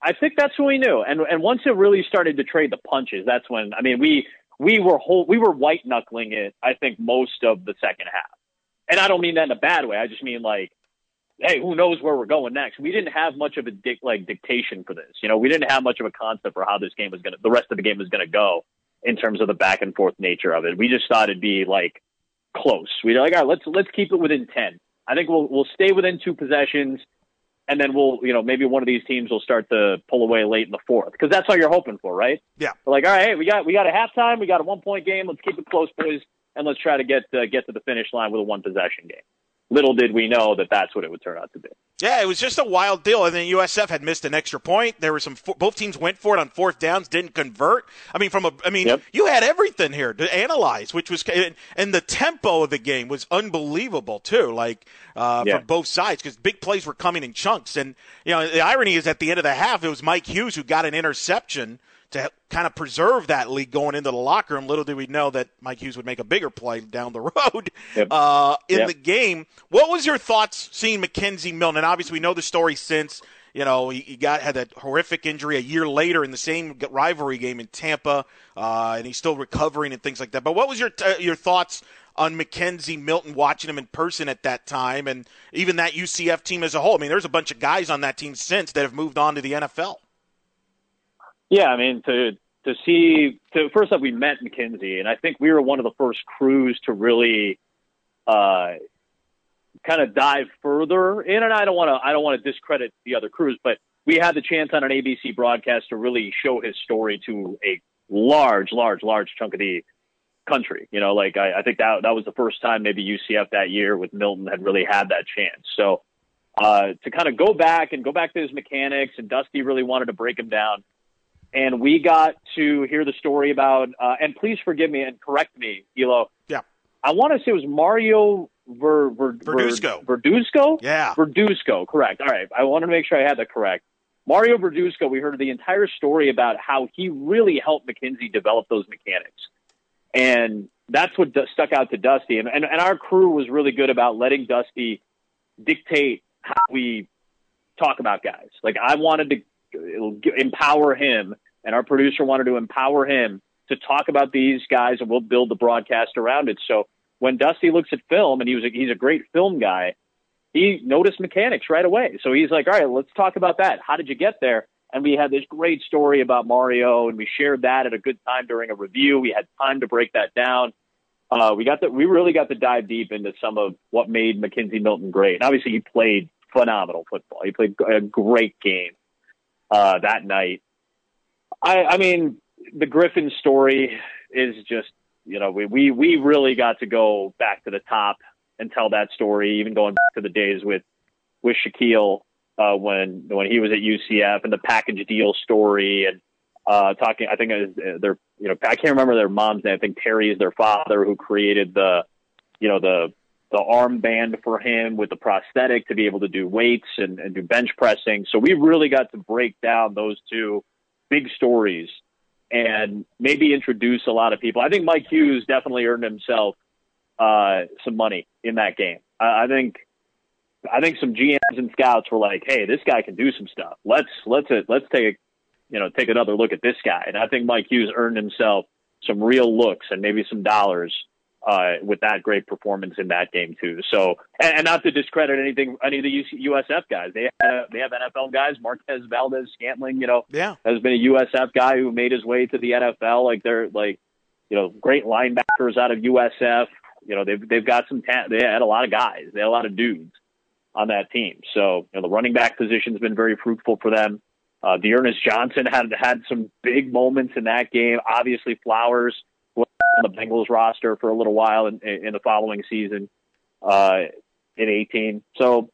I think that's when we knew. And and once it really started to trade the punches, that's when I mean we we were whole, we were white knuckling it. I think most of the second half. And I don't mean that in a bad way. I just mean like hey, who knows where we're going next? We didn't have much of a dic- like dictation for this. You know, we didn't have much of a concept for how this game was going to, the rest of the game was going to go in terms of the back and forth nature of it. We just thought it'd be like close. We were like, all right, let's let's keep it within ten. I think we'll we'll stay within two possessions, and then we'll you know maybe one of these teams will start to pull away late in the fourth because that's all you're hoping for, right? Yeah. We're like, all right, hey, we got we got a halftime, we got a one point game. Let's keep it close, boys, and let's try to get uh, get to the finish line with a one possession game. Little did we know that that's what it would turn out to be. Yeah, it was just a wild deal. And then USF had missed an extra point. There were some both teams went for it on fourth downs, didn't convert. I mean, from a I mean, Yep. you had everything here to analyze, which was and the tempo of the game was unbelievable too. Like uh, Yeah. from both sides because big plays were coming in chunks. And you know, the irony is at the end of the half, it was Mike Hughes who got an interception to kind of preserve that lead going into the locker room. Little did we know that Mike Hughes would make a bigger play down the road Yep. uh, in Yep. the game. What was your thoughts seeing Mackenzie Milton? And obviously, we know the story since you know, he, he got had that horrific injury a year later in the same rivalry game in Tampa, uh, and he's still recovering and things like that. But what was your your thoughts on McKenzie Milton watching him in person at that time, and even that UCF team as a whole? I mean, there's a bunch of guys on that team since that have moved on to the NFL. Yeah, I mean to to see to first off we met McKenzie, and I think we were one of the first crews to really uh, kind of dive further in. And I don't want to I don't want to discredit the other crews, but we had the chance on an ABC broadcast to really show his story to a large, large, large chunk of the country. You know, like I, I think that that was the first time maybe UCF that year with Milton had really had that chance. So uh, to kind of go back and go back to his mechanics, and Dusty really wanted to break him down. And we got to hear the story about, uh, and please forgive me and correct me, Elo. Yeah. I want to say it was Mario Ver, Ver, Verduzco. Verduzco? Yeah. Verduzco, correct. All right. I wanted to make sure I had that correct. Mario Verduzco, we heard the entire story about how he really helped McKenzie develop those mechanics. And that's what stuck out to Dusty. And, and, and our crew was really good about letting Dusty dictate how we talk about guys. Like I wanted to empower him, and our producer wanted to empower him to talk about these guys, and we'll build the broadcast around it. So when Dusty looks at film, and he was a, he's a great film guy, he noticed mechanics right away. So he's like, all right, let's talk about that. How did you get there? And we had this great story about Mario, and we shared that at a good time during a review. We had time to break that down. Uh, we got to, we really got to dive deep into some of what made McKenzie Milton great. And obviously, he played phenomenal football. He played a great game uh, that night. I, I mean, the Griffin story is just, you know, we, we, we really got to go back to the top and tell that story, even going back to the days with, with Shaquill, uh, when, when he was at UCF and the package deal story and, uh, talking, I think was their, you know, I can't remember their mom's name. I think Terry is their father who created the, you know, the, the armband for him with the prosthetic to be able to do weights and, and do bench pressing. So we really got to break down those two big stories and maybe introduce a lot of people. I think Mike Hughes definitely earned himself uh, some money in that game. I, I think I think some GMs and scouts were like, "Hey, this guy can do some stuff. Let's let's let's take you know take another look at this guy." And I think Mike Hughes earned himself some real looks and maybe some dollars uh, with that great performance in that game too. So, and, and not to discredit anything, any of the USF guys, they have, they have NFL guys. Marquez Valdes-Scantling, you know, yeah, has been a USF guy who made his way to the NFL. Like they're like, you know, great linebackers out of USF. You know, they've they've got some talent. They had a lot of guys. They had a lot of dudes on that team. So, you know, the running back position's been very fruitful for them. Uh, D'Ernest Johnson had had some big moments in that game. Obviously, Flowers on the Bengals roster for a little while in, in the following season uh, in 18. So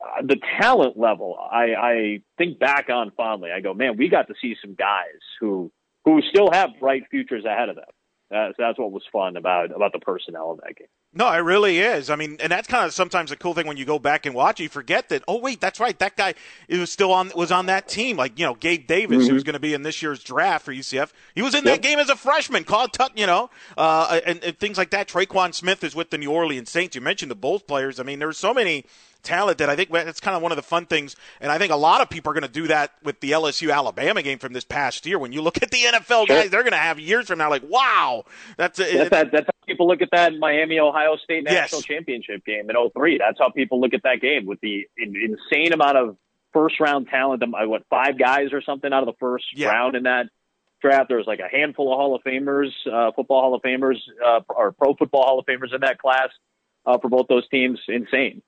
uh, the talent level, I, I think back on fondly. I go, man, we got to see some guys who who still have bright futures ahead of them. That's, that's what was fun about about the personnel in that game. No, it really is. I mean, and that's kind of sometimes a cool thing when you go back and watch. You forget that. Oh, wait, that's right. That guy was still on was on that team. Like you know, Gabe Davis, mm-hmm. who's going to be in this year's draft for UCF. He was in yep. that game as a freshman. Called Tut, you know, uh, and, and things like that. Tre'Quan Smith is with the New Orleans Saints. You mentioned the Bulls players. I mean, there's so many talent that I think that's kind of one of the fun things. And I think a lot of people are going to do that with the LSU Alabama game from this past year. When you look at the NFL sure. guys, they're going to have years from now like, wow, that's a, that's, that, that's how people look at that Miami Ohio State national yes. championship game in 03. That's how people look at that game with the insane amount of first round talent. What five guys or something out of the first yeah. round in that draft. There was like a handful of Hall of Famers, uh, football Hall of Famers, uh, or Pro Football Hall of Famers in that class uh, for both those teams. Insane.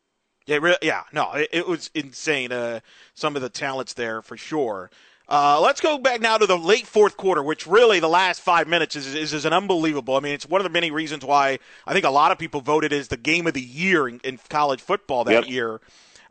Yeah, really, yeah, no, it, it was insane. Uh, some of the talents there for sure. Uh, let's go back now to the late fourth quarter, which really the last five minutes is, is, is, an unbelievable. I mean, it's one of the many reasons why I think a lot of people voted as the game of the year in, in college football that yep. year.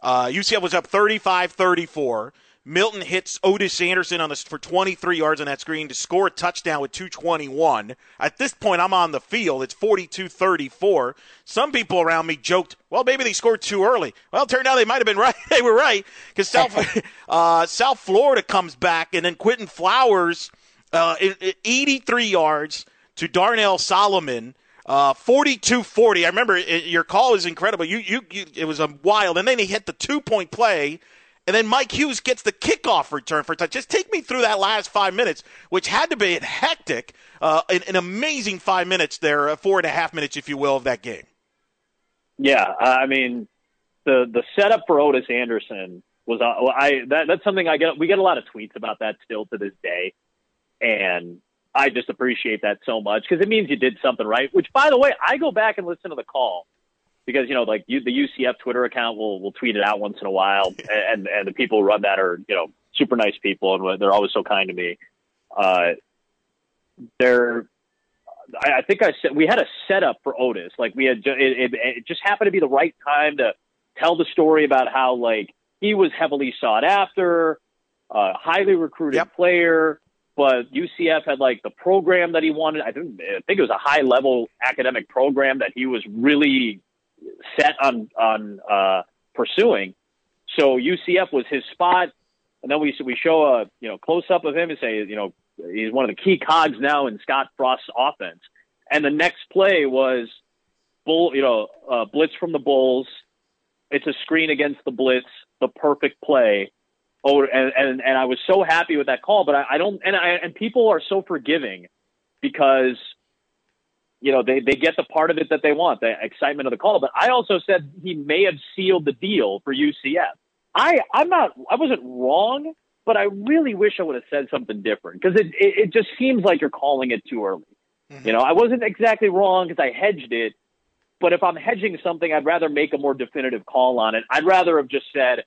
Uh, UCF was up 35 34. Milton hits Otis Anderson on the, for 23 yards on that screen to score a touchdown with 221. At this point, I'm on the field. It's 42-34. Some people around me joked, well, maybe they scored too early. Well, turned out they might have been right. they were right because South, uh, South Florida comes back, and then Quinton Flowers, uh, 83 yards to Darnell Solomon. Uh, 42-40. I remember it, your call is incredible. You, you, you, it was a wild, and then he hit the two-point play and then Mike Hughes gets the kickoff return for a touch. Just take me through that last five minutes, which had to be hectic. Uh, an, an, amazing five minutes there, uh, four and a half minutes, if you will, of that game. Yeah, I mean, the the setup for Otis Anderson was uh, I that, that's something I get. We get a lot of tweets about that still to this day, and I just appreciate that so much because it means you did something right. Which, by the way, I go back and listen to the call because you know, like you, the UCF Twitter account will will tweet it out once in a while, and and the people who run that are you know super nice people and they're always so kind to me. Uh, they're I, I think I said we had a setup for Otis. Like we had, it, it, it just happened to be the right time to tell the story about how like he was heavily sought after, uh, highly recruited yep. player, but UCF had like the program that he wanted. I think I think it was a high level academic program that he was really set on on uh, pursuing. So UCF was his spot, and then we we show a you know close up of him and say you know he's one of the key cogs now in Scott Frost's offense. And the next play was bull, you know, uh, blitz from the Bulls. It's a screen against the blitz, the perfect play. Oh, and and, and I was so happy with that call, but I, I don't, and I, and people are so forgiving because you know they they get the part of it that they want, the excitement of the call. But I also said he may have sealed the deal for UCF. I I'm not I wasn't wrong but I really wish I would have said something different because it, it, it just seems like you're calling it too early. Mm-hmm. You know, I wasn't exactly wrong because I hedged it, but if I'm hedging something, I'd rather make a more definitive call on it. I'd rather have just said,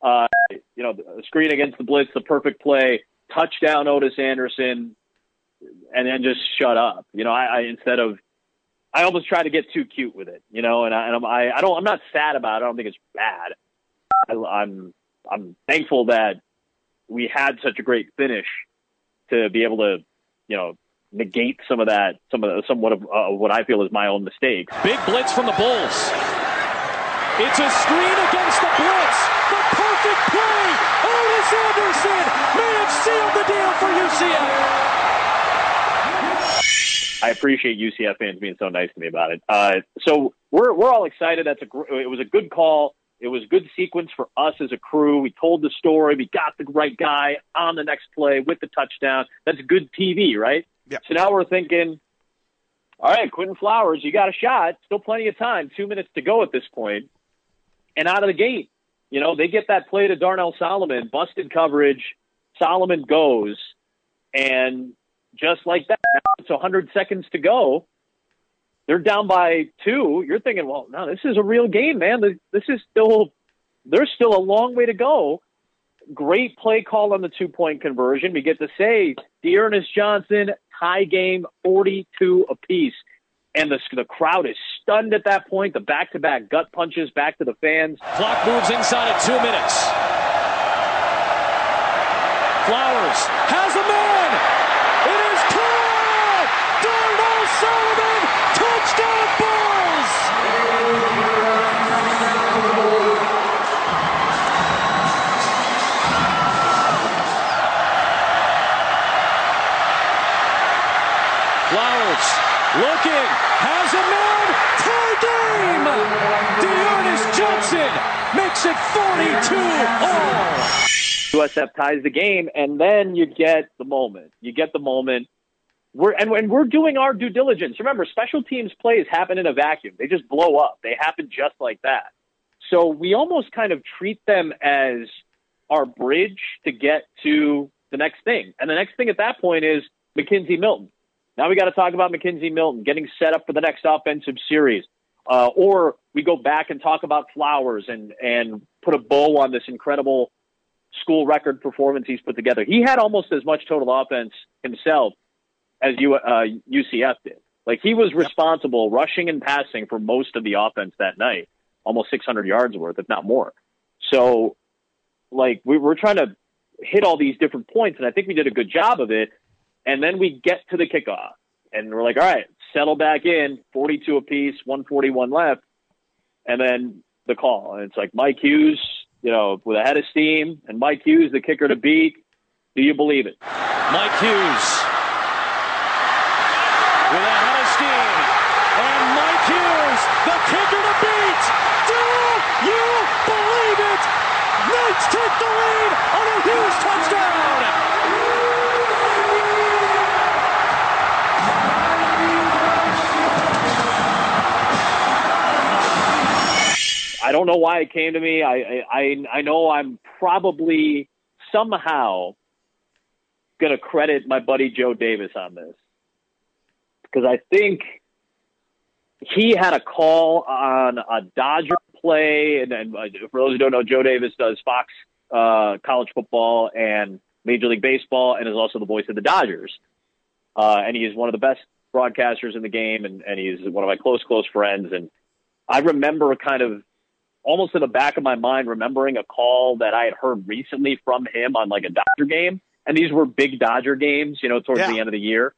uh, you know, the screen against the blitz, the perfect play, touchdown, Otis Anderson, and then just shut up. You know, I, I instead of I almost try to get too cute with it, you know, and, I, and I'm, I, I don't, I'm not sad about it. I don't think it's bad. I, I'm, I'm thankful that we had such a great finish to be able to, you know, negate some of that, some of the, somewhat of uh, what I feel is my own mistakes. Big blitz from the Bulls. It's a screen against the blitz. The perfect play. Otis Anderson may have sealed the deal for UCF. I appreciate UCF fans being so nice to me about it. Uh, so we're we're all excited. That's a it was a good call. It was a good sequence for us as a crew. We told the story. We got the right guy on the next play with the touchdown. That's good TV, right? Yeah. So now we're thinking, all right, Quinton Flowers, you got a shot. Still plenty of time. Two minutes to go at this point. And out of the gate, you know, they get that play to Darnell Solomon, busted coverage. Solomon goes. And just like that, Now it's 100 seconds to go they're down by two, you're thinking, well, no, this is a real game, man. This is still, there's still a long way to go. Great play call on the two point conversion. We get to say, D'Ernest Johnson, tie game, 42 apiece. And the, the crowd is stunned at that point. The back to back gut punches back to the fans. Clock moves inside of two minutes. Flowers has a man. Looking, has a man, tie game! D'Ernest Johnson makes it 42 all. USF ties the game, and then you get the moment. You get the moment we're and when we're doing our due diligence. Remember, special teams plays happen in a vacuum. They just blow up. They happen just like that. So we almost kind of treat them as our bridge to get to the next thing. And the next thing at that point is McKenzie Milton. Now we got to talk about McKenzie Milton getting set up for the next offensive series. Uh, or we go back and talk about Flowers and, and put a bow on this incredible school record performance he's put together. He had almost as much total offense himself as you, uh, UCF did. Like he was responsible rushing and passing for most of the offense that night, almost 600 yards worth, if not more. So, like we were trying to hit all these different points, and I think we did a good job of it. And then we get to the kickoff, and we're like, all right, settle back in, 42 apiece, 141 left, and then the call, and it's like Mike Hughes, you know, with a head of steam, and Mike Hughes, the kicker to beat. Do you believe it? Mike Hughes I don't know why it came to me. I I I know I'm probably somehow going to credit my buddy Joe Davis on this because I think he had a call on a Dodger play, and, and for those who don't know, Joe Davis does Fox uh, college football and Major League Baseball, and is also the voice of the Dodgers. Uh, and he is one of the best broadcasters in the game, and, and he's one of my close, close friends. And I remember kind of almost in the back of my mind remembering a call that I had heard recently from him on like a Dodger game. And these were big Dodger games, you know, towards Yeah. the end of the year.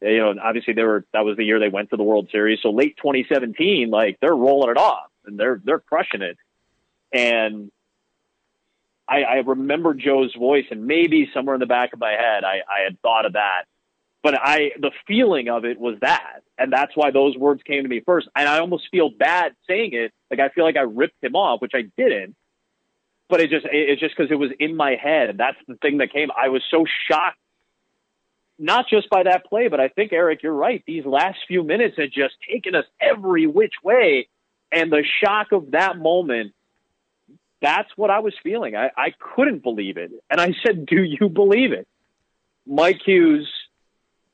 You know, obviously they were that was the year they went to the World Series. So late 2017, like they're rolling it off and they're they're crushing it. And I, I remember Joe's voice, and maybe somewhere in the back of my head, I, I had thought of that. But I, the feeling of it was that, and that's why those words came to me first. And I almost feel bad saying it, like I feel like I ripped him off, which I didn't. But it just, it, it's just because it was in my head, and that's the thing that came. I was so shocked, not just by that play, but I think Eric, you're right. These last few minutes had just taken us every which way, and the shock of that moment that's what I was feeling. I, I couldn't believe it. And I said, Do you believe it? Mike Hughes,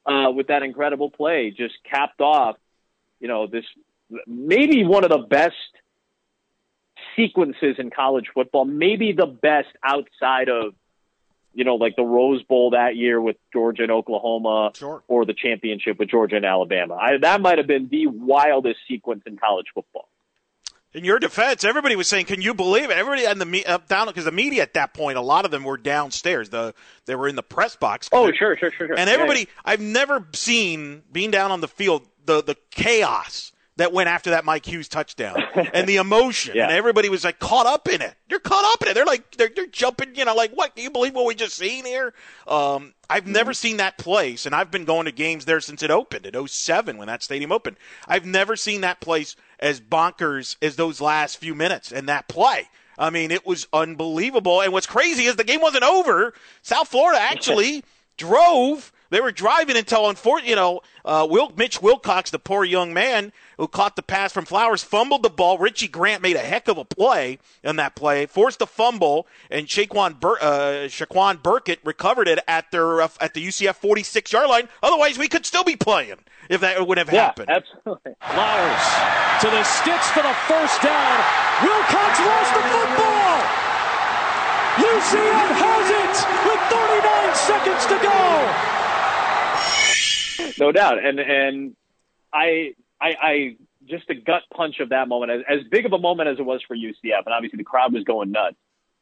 uh, with that incredible play, just capped off, you know, this maybe one of the best sequences in college football, maybe the best outside of, you know, like the Rose Bowl that year with Georgia and Oklahoma Sure. or the championship with Georgia and Alabama. I, that might have been the wildest sequence in college football. In your defense, everybody was saying, "Can you believe it?" Everybody on the me- up down because the media at that point, a lot of them were downstairs. The they were in the press box. Oh, sure, sure, sure, sure. And Yeah, everybody, I've never seen being down on the field the the chaos that went after that Mike Hughes touchdown and the emotion. Yeah. And everybody was like caught up in it. They're caught up in it. They're like they're, they're jumping. You know, like what? Can you believe what we just seen here? Um, I've Mm-hmm. never seen that place, and I've been going to games there since it opened in 07 when that stadium opened. I've never seen that place as bonkers as those last few minutes and that play. I mean, it was unbelievable. And what's crazy is the game wasn't over. South Florida actually drove. They were driving until, unfortunately, you know, uh, Will, Mitch Wilcox, the poor young man who caught the pass from Flowers, fumbled the ball. Richie Grant made a heck of a play in that play, forced a fumble, and Chequan, Bur- uh, Chequan Burkett recovered it at their uh, at the UCF 46 yard line. Otherwise, we could still be playing if that would have Yeah, happened. absolutely. Flowers to the sticks for the first down. Wilcox lost the football. UCF has it with 39 seconds to go. No doubt. And and I I, I just the gut punch of that moment, as, as big of a moment as it was for UCF, and obviously the crowd was going nuts.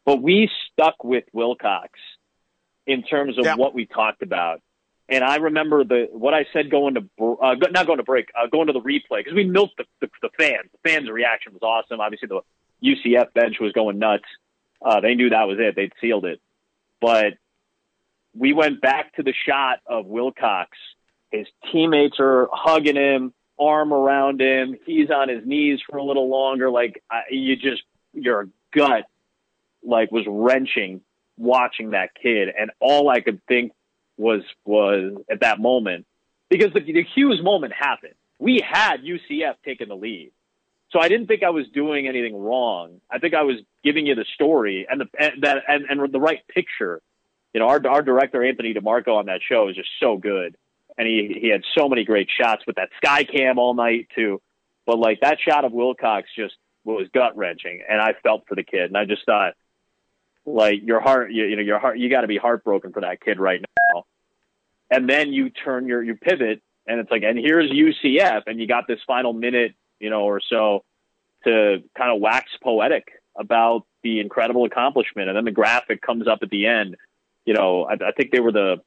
But we stuck with Wilcox in terms of Yeah. what we talked about. And I remember the what I said going to uh, not going to break, uh, going to the replay because we milked the, the, the fans. The fans' reaction was awesome. Obviously, the UCF bench was going nuts. Uh, they knew that was it. They'd sealed it. But we went back to the shot of Wilcox. His teammates are hugging him, arm around him. He's on his knees for a little longer. Like I, you just, your gut, like was wrenching watching that kid, and all I could think was was at that moment because the, the Hughes moment happened. We had UCF taking the lead. So I didn't think I was doing anything wrong. I think I was giving you the story and the and that and, and the right picture. You know, our our director Anthony DeMarco on that show is just so good, and he he had so many great shots with that sky cam all night too. But like that shot of Wilcox just was gut wrenching, and I felt for the kid, and I just thought, like your heart, you, you know, your heart, you got to be heartbroken for that kid right now. And then you turn your you pivot, and it's like, and here's UCF, and you got this final minute, you know, or so to kind of wax poetic about the incredible accomplishment, and then the graphic comes up at the end. You know, I, I think they were the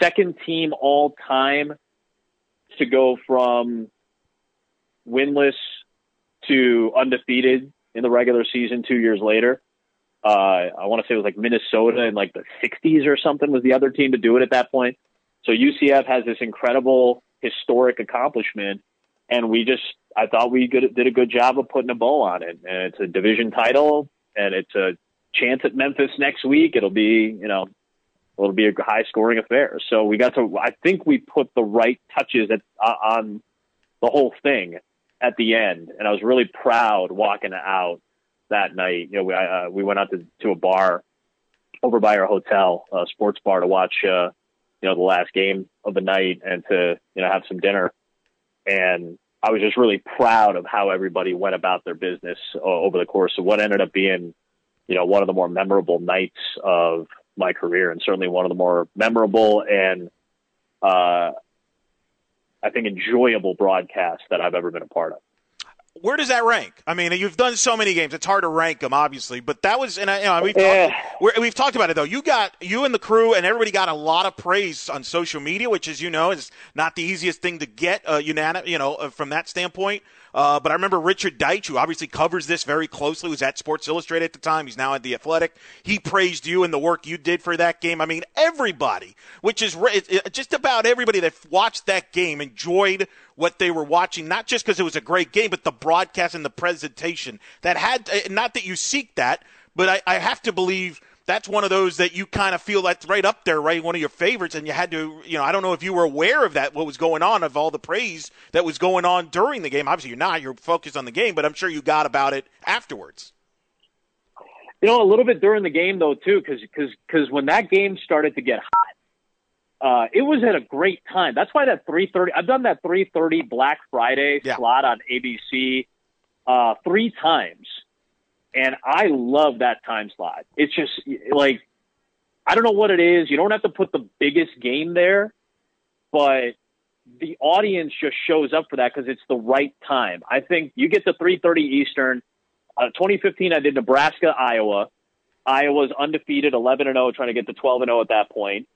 second team all time to go from winless to undefeated in the regular season two years later. Uh, I want to say it was like Minnesota in like the 60s or something was the other team to do it at that point. So UCF has this incredible historic accomplishment, and we just I thought we did a good job of putting a bow on it. And it's a division title, and it's a chance at Memphis next week. It'll be you know it'll be a high scoring affair. So we got to I think we put the right touches at, uh, on the whole thing at the end, and I was really proud walking out that night. You know, we uh, we went out to to a bar over by our hotel, a sports bar, to watch uh, you know the last game of the night and to you know have some dinner. And I was just really proud of how everybody went about their business uh, over the course of what ended up being, you know, one of the more memorable nights of my career, and certainly one of the more memorable and uh, I think enjoyable broadcasts that I've ever been a part of where does that rank? I mean, you've done so many games; it's hard to rank them, obviously. But that was, and you know, we've talked, we've talked about it though. You got you and the crew, and everybody got a lot of praise on social media, which, as you know, is not the easiest thing to get, uh, unanimous, you know, uh, from that standpoint. Uh, but I remember Richard Deitsch, who obviously covers this very closely, was at Sports Illustrated at the time. He's now at The Athletic. He praised you and the work you did for that game. I mean, everybody, which is just about everybody that watched that game, enjoyed what they were watching, not just because it was a great game, but the broadcast and the presentation that had, uh, not that you seek that, but I, I have to believe – that's one of those that you kind of feel that's right up there, right? One of your favorites, and you had to, you know, I don't know if you were aware of that, what was going on, of all the praise that was going on during the game. Obviously, you're not. You're focused on the game, but I'm sure you got about it afterwards. You know, a little bit during the game though, too, because because when that game started to get hot, uh, it was at a great time. That's why that 3:30. I've done that 3:30 Black Friday yeah. slot on ABC uh, three times and I love that time slot. It's just like, I don't know what it is. You don't have to put the biggest game there, but the audience just shows up for that because it's the right time. I think you get to 3:30 Eastern. Uh, 2015, I did Nebraska, Iowa. Iowa's undefeated, 11 and 0, trying to get to 12 and 0 at that point.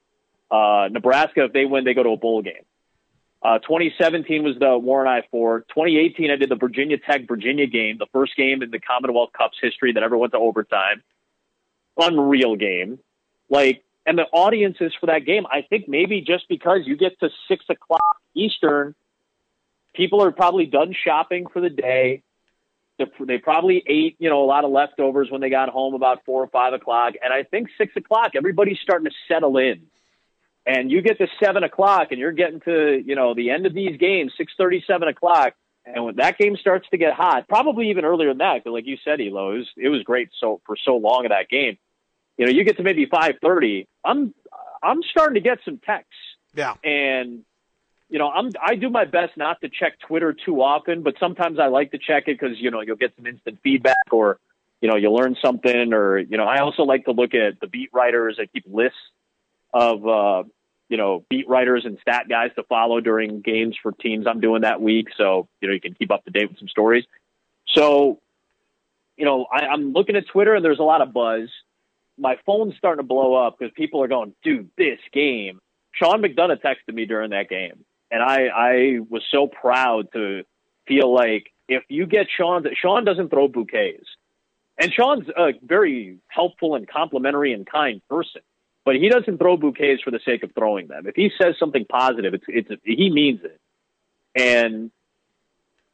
Uh, Nebraska, if they win, they go to a bowl game. Uh, 2017 was the War on I-4. 2018, I did the Virginia Tech Virginia game, the first game in the Commonwealth Cup's history that ever went to overtime. Unreal game. Like, and the audiences for that game, I think maybe just because you get to six o'clock Eastern, people are probably done shopping for the day. They probably ate, you know, a lot of leftovers when they got home about four or five o'clock. And I think six o'clock, everybody's starting to settle in and you get to seven o'clock and you're getting to you know the end of these games six thirty seven o'clock. And when that game starts to get hot probably even earlier than that but like you said elo it was, it was great so for so long of that game. You know you get to maybe five thirty. I'm i'm starting to get some texts. Yeah. And you know i'm i do my best not to check twitter too often but sometimes i like to check it because you know you'll get some instant feedback or you know you learn something or you know i also like to look at the beat writers I keep lists of uh, you know, beat writers and stat guys to follow during games for teams I'm doing that week. So, you know, you can keep up to date with some stories. So, you know, I, I'm looking at Twitter and there's a lot of buzz. My phone's starting to blow up because people are going, dude, this game. Sean McDonough texted me during that game. And I, I was so proud to feel like if you get Sean, Sean doesn't throw bouquets. And Sean's a very helpful and complimentary and kind person but he doesn't throw bouquets for the sake of throwing them. If he says something positive, it's it's he means it. And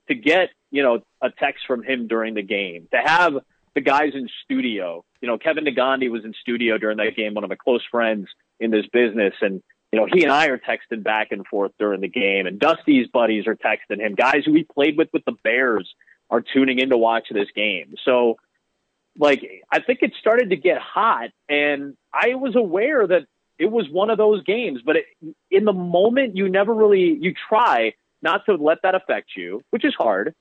to get you know a text from him during the game, to have the guys in studio, you know Kevin Negandhi was in studio during that game, one of my close friends in this business, and you know he and I are texting back and forth during the game, and Dusty's buddies are texting him. Guys who he played with with the Bears are tuning in to watch this game. So like I think it started to get hot, and I was aware that it was one of those games. But it, in the moment, you never really you try not to let that affect you, which is hard.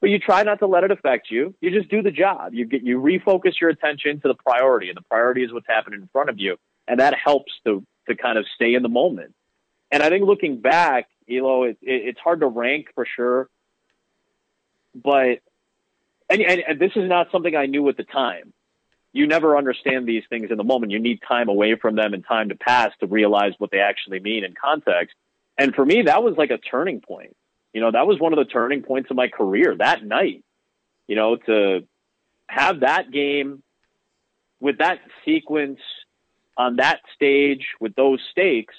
But you try not to let it affect you. You just do the job. You get you refocus your attention to the priority, and the priority is what's happening in front of you, and that helps to to kind of stay in the moment. And I think looking back, Elo, it, it, it's hard to rank for sure, but and, and, and this is not something I knew at the time. You never understand these things in the moment. You need time away from them and time to pass to realize what they actually mean in context. And for me, that was like a turning point. You know, that was one of the turning points of my career that night. You know, to have that game with that sequence on that stage with those stakes,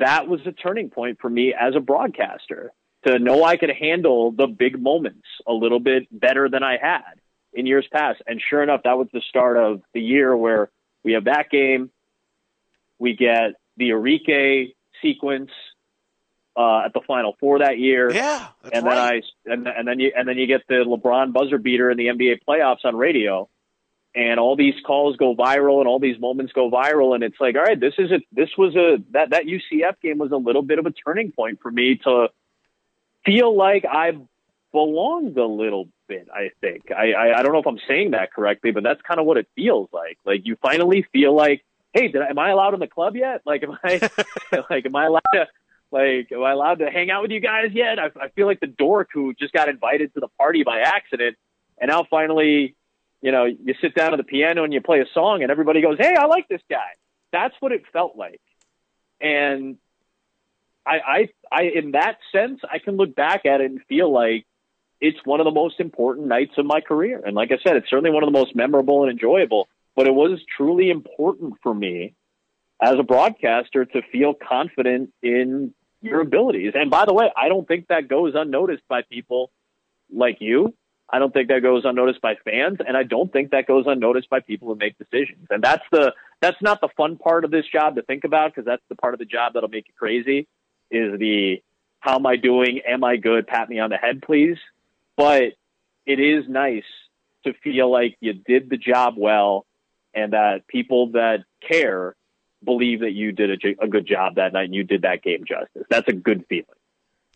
that was a turning point for me as a broadcaster to know I could handle the big moments a little bit better than I had in years past. And sure enough, that was the start of the year where we have that game. We get the Arike sequence uh, at the Final Four that year. Yeah, and right. then I and, and then you and then you get the LeBron buzzer beater in the NBA playoffs on radio, and all these calls go viral and all these moments go viral, and it's like, all right, this is a this was a that that UCF game was a little bit of a turning point for me to feel like I belonged a little bit. I think I I, I don't know if I'm saying that correctly, but that's kind of what it feels like. Like you finally feel like, hey, did I, am I allowed in the club yet? Like am I like am I allowed to like, am I allowed to hang out with you guys yet? I, I feel like the dork who just got invited to the party by accident, and now finally, you know, you sit down at the piano and you play a song, and everybody goes, "Hey, I like this guy." That's what it felt like, and I, I, I, in that sense, I can look back at it and feel like it's one of the most important nights of my career. And like I said, it's certainly one of the most memorable and enjoyable. But it was truly important for me as a broadcaster to feel confident in your abilities. And by the way, I don't think that goes unnoticed by people like you. I don't think that goes unnoticed by fans, and I don't think that goes unnoticed by people who make decisions. And that's the that's not the fun part of this job to think about because that's the part of the job that'll make you crazy. Is the how am I doing? Am I good? Pat me on the head, please. But it is nice to feel like you did the job well, and that people that care believe that you did a, a good job that night and you did that game justice. That's a good feeling.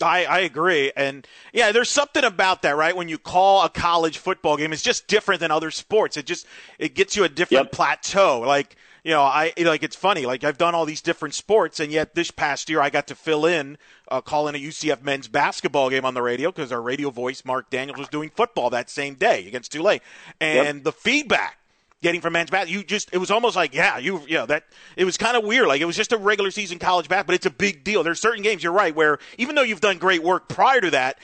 I, I agree. And yeah, there's something about that, right? When you call a college football game, it's just different than other sports. It just, it gets you a different Yep. plateau. Like, you know, I, like, it's funny. Like, I've done all these different sports, and yet this past year I got to fill in, uh, calling a UCF men's basketball game on the radio because our radio voice, Mark Daniels, was doing football that same day against Tulane. And the feedback getting from men's basketball. You just it was almost like yeah, you yeah that it was kind of weird. Like it was just a regular season college basketball, but it's a big deal. There's certain games you're right where even though you've done great work prior to that,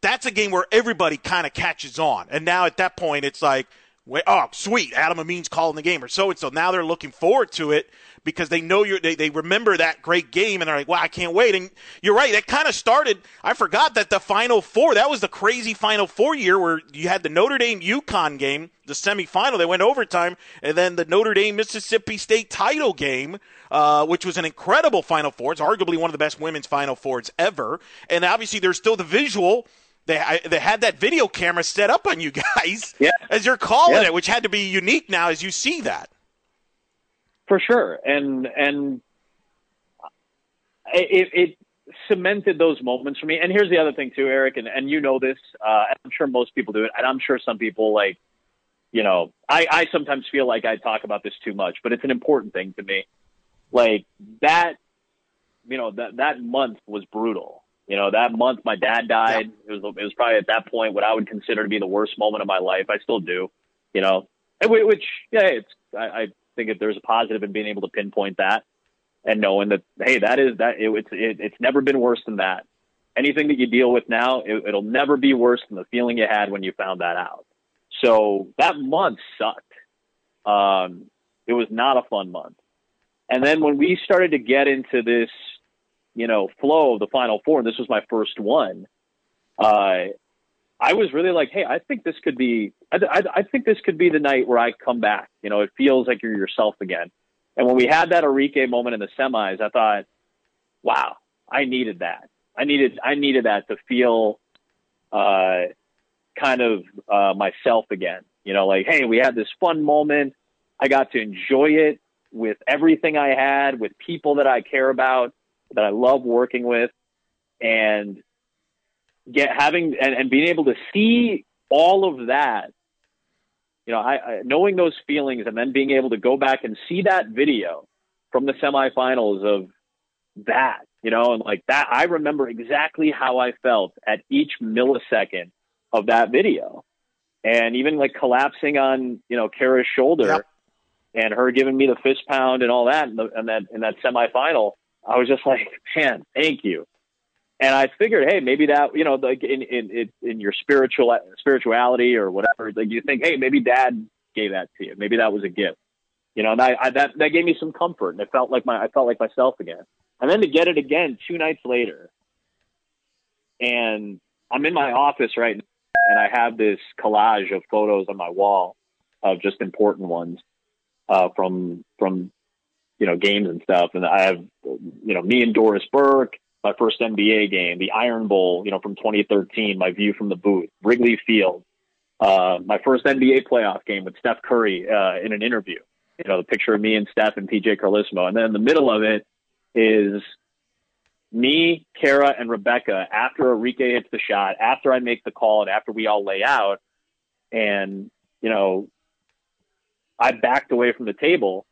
that's a game where everybody kind of catches on. And now at that point, it's like. Wait, oh, sweet! Adam Amin's calling the game, or so and so. Now they're looking forward to it because they know you're. They, they remember that great game, and they're like, "Wow, I can't wait!" And you're right. That kind of started. I forgot that the Final Four. That was the crazy Final Four year where you had the Notre Dame UConn game, the semifinal. They went overtime, and then the Notre Dame Mississippi State title game, uh, which was an incredible Final Four. It's arguably one of the best women's Final Fours ever. And obviously, there's still the visual. They I, they had that video camera set up on you guys Yeah. as you're calling Yeah. it, which had to be unique now as you see that. for sure and and it, it cemented those moments for me and here's the other thing too eric and, and you know this uh, i'm sure most people do it and i'm sure some people like you know I, I sometimes feel like i talk about this too much but it's an important thing to me like that you know that that month was brutal you know that month my dad died. It was it was probably at that point what i would consider to be the worst moment of my life. I still do you know. And which yeah it's i, I think that there's a positive in being able to pinpoint that and knowing that hey that is that it, it's it, it's never been worse than that. Anything that you deal with now it, it'll never be worse than the feeling you had when you found that out. So that month sucked. Um it was not a fun month. And then when we started to get into this you know flow of the final four and this was my first one uh I was really like, hey, I think this could be, I, I, I think this could be the night where I come back. You know, it feels like you're yourself again. And when we had that Arike moment in the semis, I thought, wow, I needed that. I needed, I needed that to feel, uh, kind of, uh, myself again. You know, like, hey, we had this fun moment. I got to enjoy it with everything I had, with people that I care about, that I love working with. And get having and, and being able to see all of that you know I, I knowing those feelings and then being able to go back and see that video from the semifinals of that you know and like that i remember exactly how i felt at each millisecond of that video and even like collapsing on you know kara's shoulder Yep. and her giving me the fist pound and all that in, the, in that in that semifinal i was just like man thank you and I figured, hey, maybe that you know, like in in in, your spiritual spirituality or whatever, like you think, hey, maybe Dad gave that to you. Maybe that was a gift, you know. And I, I that that gave me some comfort, and it felt like my I felt like myself again. And then to get it again two nights later, and I'm in my office right now, and I have this collage of photos on my wall of just important ones uh, from from you know games and stuff, and I have you know me and Doris Burke my first NBA game, the Iron Bowl, you know, from 2013, my view from the booth, Wrigley Field, uh, my first NBA playoff game with Steph Curry uh, in an interview. You know, the picture of me and Steph and PJ Carlesimo, and then in the middle of it is me, Kara, and Rebecca after Arike hits the shot, after I make the call, and after we all lay out, and you know, I backed away from the table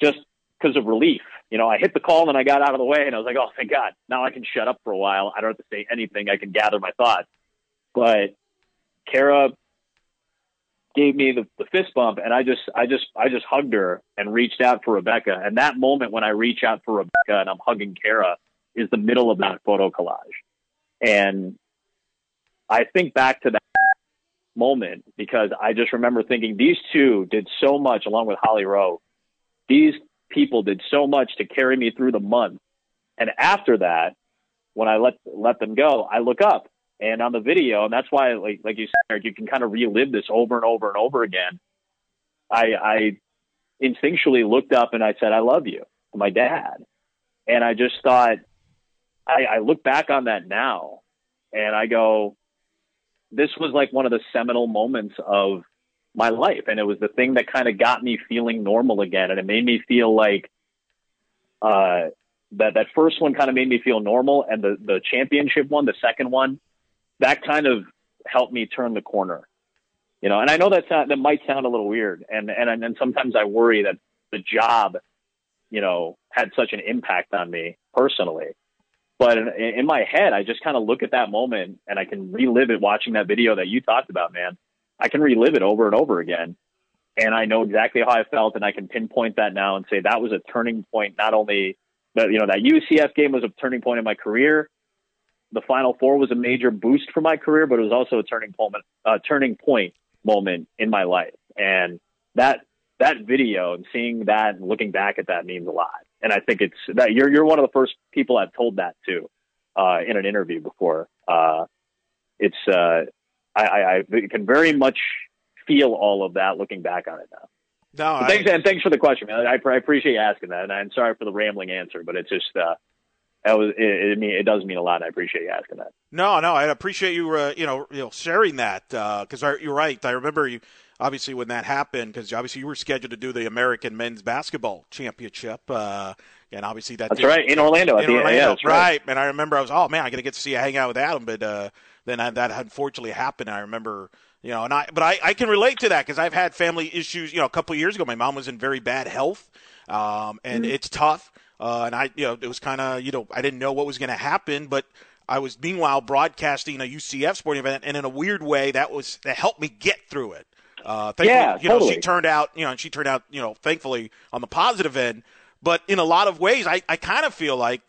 just because of relief. You know, I hit the call and I got out of the way and I was like, oh, thank God. Now I can shut up for a while. I don't have to say anything. I can gather my thoughts. But Kara gave me the, the fist bump and I just, I just, I just hugged her and reached out for Rebecca. And that moment when I reach out for Rebecca and I'm hugging Kara is the middle of that photo collage. And I think back to that moment because I just remember thinking these two did so much along with Holly Rowe. These people did so much to carry me through the month. And after that, when I let let them go, I look up and on the video, and that's why, like like you said, you can kind of relive this over and over and over again. I, I instinctually looked up and I said, "I love you," to my dad, and I just thought, I, I look back on that now, and I go, this was like one of the seminal moments of my life. And it was the thing that kind of got me feeling normal again. And it made me feel like, uh, that, that first one kind of made me feel normal. And the, the championship one, the second one, that kind of helped me turn the corner, you know, and I know that's not, that might sound a little weird. And, and, and sometimes I worry that the job, you know, had such an impact on me personally. But in, in my head, I just kind of look at that moment and I can relive it watching that video that you talked about, man. I can relive it over and over again. And I know exactly how I felt and I can pinpoint that now and say that was a turning point. Not only that, you know, that UCF game was a turning point in my career. The final four was a major boost for my career, but it was also a turning point, turning point moment in my life. And that, that video and seeing that and looking back at that means a lot and I think it's that you're you're one of the first people I've told that to uh, in an interview before. Uh, it's uh, I, I, I, can very much feel all of that looking back on it now. No, I, thanks and thanks for the question, man. I, I, appreciate you asking that, and I'm sorry for the rambling answer, but it's just uh, that was it, it, mean, it does mean a lot. And I appreciate you asking that. No, no, I appreciate you, uh, you know, you know, sharing that because uh, you're right. I remember you obviously when that happened because obviously you were scheduled to do the American Men's Basketball Championship, uh, and obviously that that's did, right in Orlando. In Orlando, yeah, right. right. And I remember I was oh man, I got to get to see you hang out with Adam, but uh, then I, that unfortunately happened. I remember. You know, and I, but I, I can relate to that because I've had family issues. You know, a couple of years ago, my mom was in very bad health, um, and mm-hmm. it's tough. Uh, and I, you know, it was kind of, you know, I didn't know what was going to happen, but I was meanwhile broadcasting a UCF sporting event, and in a weird way, that was that helped me get through it. Uh, yeah, you totally. know, she turned out, you know, and she turned out, you know, thankfully on the positive end. But in a lot of ways, I, I kind of feel like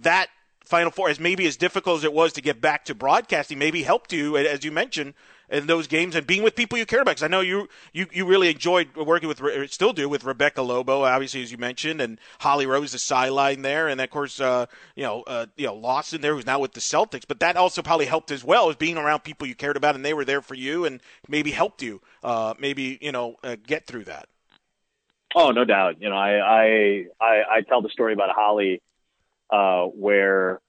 that Final Four, as maybe as difficult as it was to get back to broadcasting, maybe helped you, as you mentioned, in those games and being with people you care about. Because I know you, you you really enjoyed working with, still do with Rebecca Lobo, obviously as you mentioned, and Holly Rowe's, the sideline there, and of course, uh, you know, uh, you know Lawson there, who's now with the Celtics. But that also probably helped as well as being around people you cared about, and they were there for you, and maybe helped you, uh, maybe you know, uh, get through that. Oh, no doubt. You know, I I I, I tell the story about Holly, uh, where,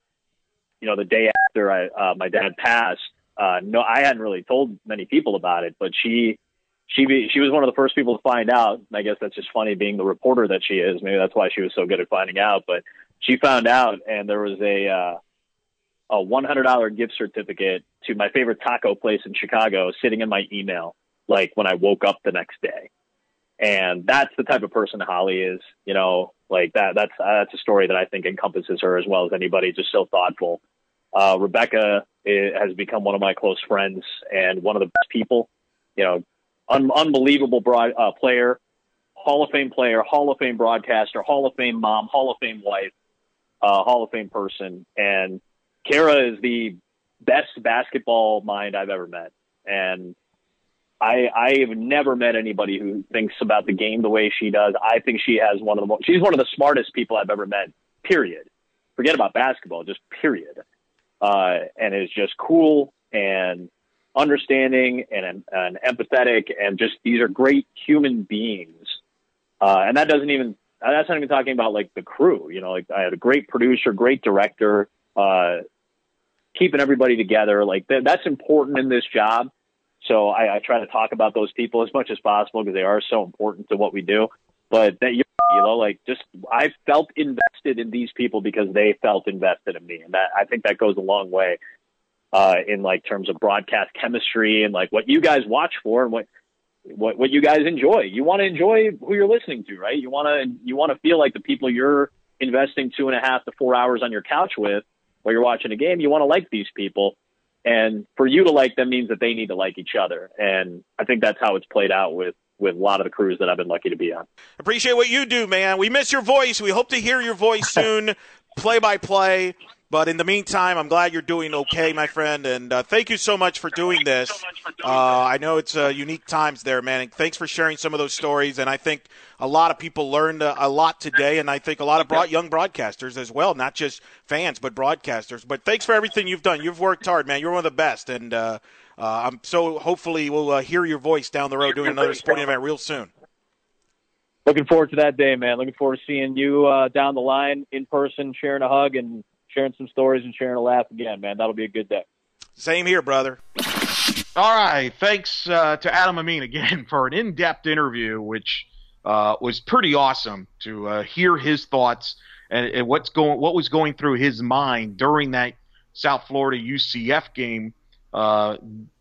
you know, the day after I uh, my dad passed, uh, no, I hadn't really told many people about it, but she, she, she was one of the first people to find out. I guess that's just funny being the reporter that she is. Maybe that's why she was so good at finding out, but she found out and there was a, uh, a $100 gift certificate to my favorite taco place in Chicago sitting in my email, like when I woke up the next day. And that's the type of person Holly is, you know, like that, that's, that's a story that I think encompasses her as well as anybody, just so thoughtful. Uh, Rebecca has become one of my close friends and one of the best people. You know, un- unbelievable broad, uh, player, Hall of Fame player, Hall of Fame broadcaster, Hall of Fame mom, Hall of Fame wife, uh, Hall of Fame person. And Kara is the best basketball mind I've ever met. And I, I have never met anybody who thinks about the game the way she does. I think she has one of the most, she's one of the smartest people I've ever met, period. Forget about basketball, just period uh, and is just cool and understanding and, and empathetic and just these are great human beings. Uh, and that doesn't even that's not even talking about like the crew. You know, like I had a great producer, great director, uh, keeping everybody together. Like th- that's important in this job. So I, I try to talk about those people as much as possible because they are so important to what we do. But that you know, like just I felt invested in these people because they felt invested in me, and that I think that goes a long way uh, in like terms of broadcast chemistry and like what you guys watch for and what what what you guys enjoy. You want to enjoy who you're listening to, right? You want to you want to feel like the people you're investing two and a half to four hours on your couch with while you're watching a game. You want to like these people, and for you to like them means that they need to like each other. And I think that's how it's played out with with a lot of the crews that I've been lucky to be on. Appreciate what you do, man. We miss your voice. We hope to hear your voice soon, play by play. But in the meantime, I'm glad you're doing okay, my friend, and uh, thank you so much for doing this. Uh, I know it's uh, unique times there, man. And thanks for sharing some of those stories. And I think a lot of people learned a, a lot today, and I think a lot of broad, young broadcasters as well, not just fans, but broadcasters. But thanks for everything you've done. You've worked hard, man. You're one of the best, and uh, uh, I'm so hopefully we'll uh, hear your voice down the road doing another sporting event real soon. Looking forward to that day, man. Looking forward to seeing you down the line in person, sharing a hug, and sharing some stories and sharing a laugh again, man. That'll be a good day. Same here, brother. All right. Thanks uh, to Adam Amin again for an in depth interview, which uh, was pretty awesome to uh, hear his thoughts and, and, what's going, what was going through his mind during that South Florida UCF game uh,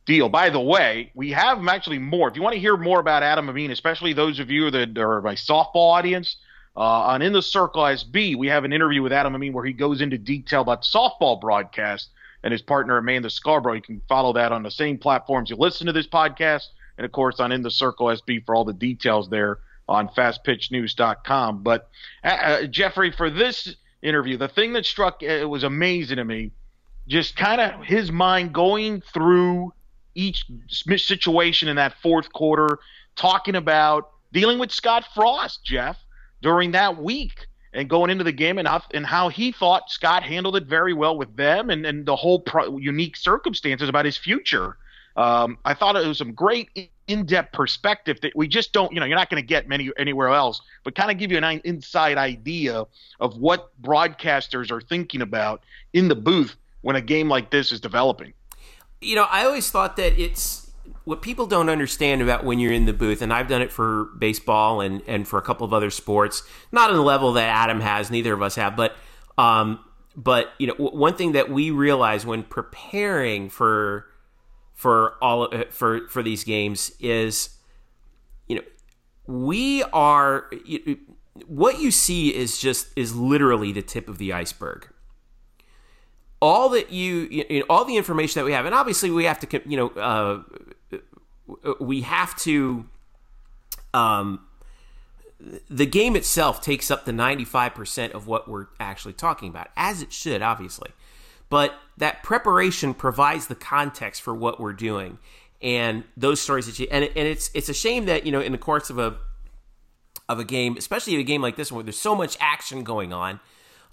deal. By the way, we have actually more. If you want to hear more about Adam Amin, especially those of you that are my softball audience, uh, on In the Circle SB, we have an interview with Adam Amin where he goes into detail about softball broadcast and his partner Amanda Scarborough. You can follow that on the same platforms you listen to this podcast, and of course on In the Circle SB for all the details there on FastPitchNews.com. But uh, uh, Jeffrey, for this interview, the thing that struck uh, it was amazing to me, just kind of his mind going through each situation in that fourth quarter, talking about dealing with Scott Frost, Jeff during that week and going into the game and how, and how he thought Scott handled it very well with them and, and the whole pro- unique circumstances about his future. Um, I thought it was some great in-depth perspective that we just don't, you know, you're not going to get many anywhere else, but kind of give you an inside idea of what broadcasters are thinking about in the booth when a game like this is developing. You know, I always thought that it's what people don't understand about when you're in the booth, and I've done it for baseball and, and for a couple of other sports, not on the level that Adam has, neither of us have, but um, but you know, one thing that we realize when preparing for for all for for these games is, you know, we are what you see is just is literally the tip of the iceberg. All that you, you know, all the information that we have, and obviously we have to, you know, uh, we have to um, the game itself takes up the 95% of what we're actually talking about as it should obviously. But that preparation provides the context for what we're doing and those stories that you and, and it's it's a shame that you know in the course of a of a game especially a game like this one where there's so much action going on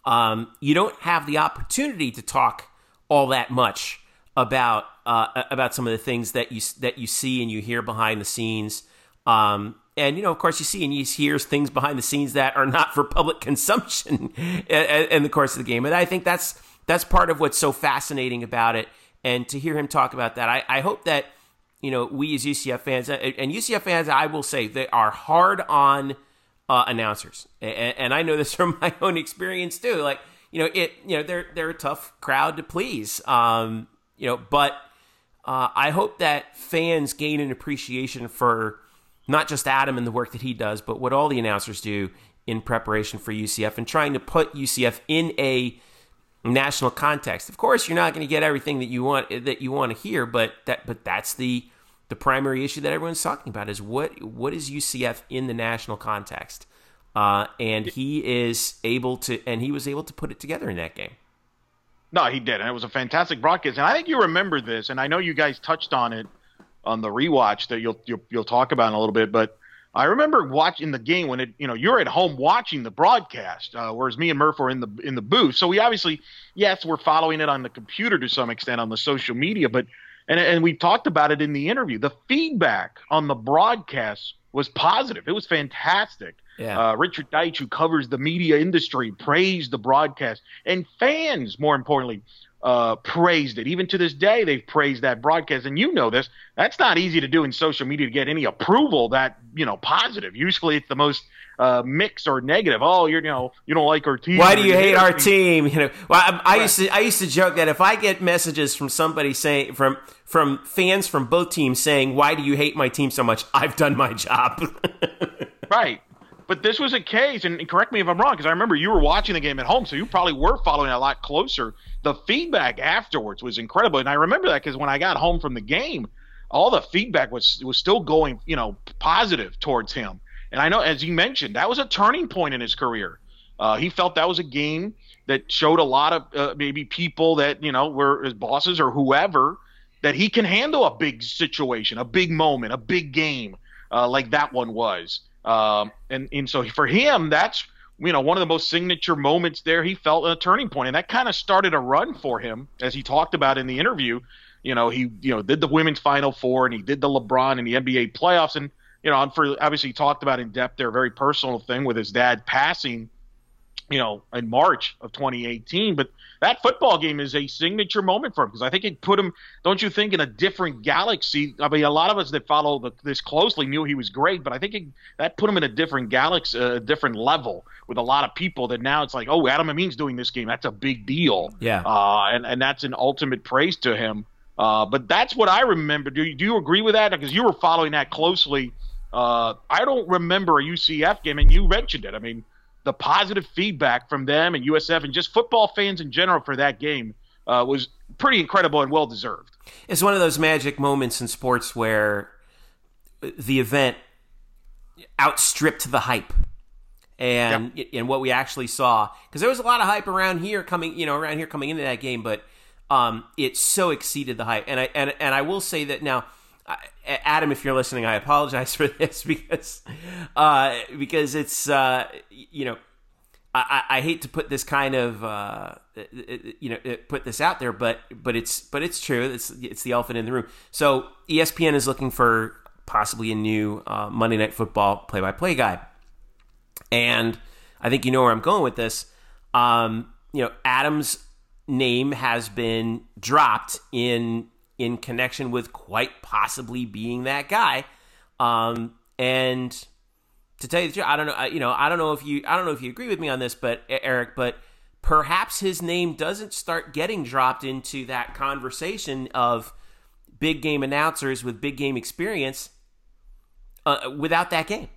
um, you don't have the opportunity to talk all that much about uh, about some of the things that you that you see and you hear behind the scenes. Um, and you know, of course, you see and you hear things behind the scenes that are not for public consumption in the course of the game. And I think that's that's part of what's so fascinating about it. And to hear him talk about that, I, I hope that you know we as UCF fans and UCF fans, I will say they are hard on uh, announcers, and, and I know this from my own experience too. Like you know, it you know they're they're a tough crowd to please. Um, you know, but uh, I hope that fans gain an appreciation for not just Adam and the work that he does, but what all the announcers do in preparation for UCF and trying to put UCF in a national context. Of course, you're not going to get everything that you want that you want to hear, but that but that's the the primary issue that everyone's talking about is what what is UCF in the national context, uh, and he is able to and he was able to put it together in that game. No, he did, and it was a fantastic broadcast. And I think you remember this, and I know you guys touched on it on the rewatch that you'll you'll, you'll talk about in a little bit. But I remember watching the game when it, you know, you're at home watching the broadcast, uh, whereas me and Murph were in the in the booth. So we obviously, yes, we're following it on the computer to some extent on the social media, but and and we talked about it in the interview. The feedback on the broadcast was positive. It was fantastic. Yeah. Uh, Richard Deitsch, who covers the media industry, praised the broadcast, and fans, more importantly, uh, praised it. Even to this day, they've praised that broadcast. And you know this. That's not easy to do in social media to get any approval that you know positive. Usually, it's the most uh, mixed or negative. Oh, you're you know you don't like our team. Why do you hate our our team? You know, well, I, I used to I used to joke that if I get messages from somebody saying from from fans from both teams saying, "Why do you hate my team so much?" I've done my job. Right. But this was a case, and correct me if I'm wrong, because I remember you were watching the game at home, so you probably were following a lot closer. The feedback afterwards was incredible, and I remember that because when I got home from the game, all the feedback was was still going, you know, positive towards him. And I know, as you mentioned, that was a turning point in his career. Uh, he felt that was a game that showed a lot of uh, maybe people that you know were his bosses or whoever that he can handle a big situation, a big moment, a big game uh, like that one was. Um, and and so for him, that's you know one of the most signature moments there. He felt a turning point, and that kind of started a run for him, as he talked about in the interview. You know, he you know did the women's Final Four, and he did the LeBron and the NBA playoffs, and you know, for obviously he talked about in depth their very personal thing with his dad passing you know, in March of 2018. But that football game is a signature moment for him because I think it put him, don't you think, in a different galaxy? I mean, a lot of us that follow the, this closely knew he was great, but I think it, that put him in a different galaxy, a different level with a lot of people that now it's like, oh, Adam Amin's doing this game. That's a big deal. Yeah. Uh, and, and that's an ultimate praise to him. Uh, but that's what I remember. Do you, do you agree with that? Because you were following that closely. Uh, I don't remember a UCF game, and you mentioned it. I mean, the positive feedback from them and USF and just football fans in general for that game uh, was pretty incredible and well deserved. It's one of those magic moments in sports where the event outstripped the hype. And yep. and what we actually saw because there was a lot of hype around here coming you know around here coming into that game, but um, it so exceeded the hype. And I and and I will say that now Adam, if you're listening, I apologize for this because uh, because it's uh, you know I, I, hate to put this kind of uh, you know put this out there, but but it's but it's true. It's it's the elephant in the room. So ESPN is looking for possibly a new uh, Monday Night Football play-by-play guy, and I think you know where I'm going with this. Um, you know, Adam's name has been dropped in in connection with quite possibly being that guy. Um, and to tell you the truth, I don't know. You know, I don't know if you, I don't know if you agree with me on this, but Eric, but perhaps his name doesn't start getting dropped into that conversation of big game announcers with big game experience uh, without that game.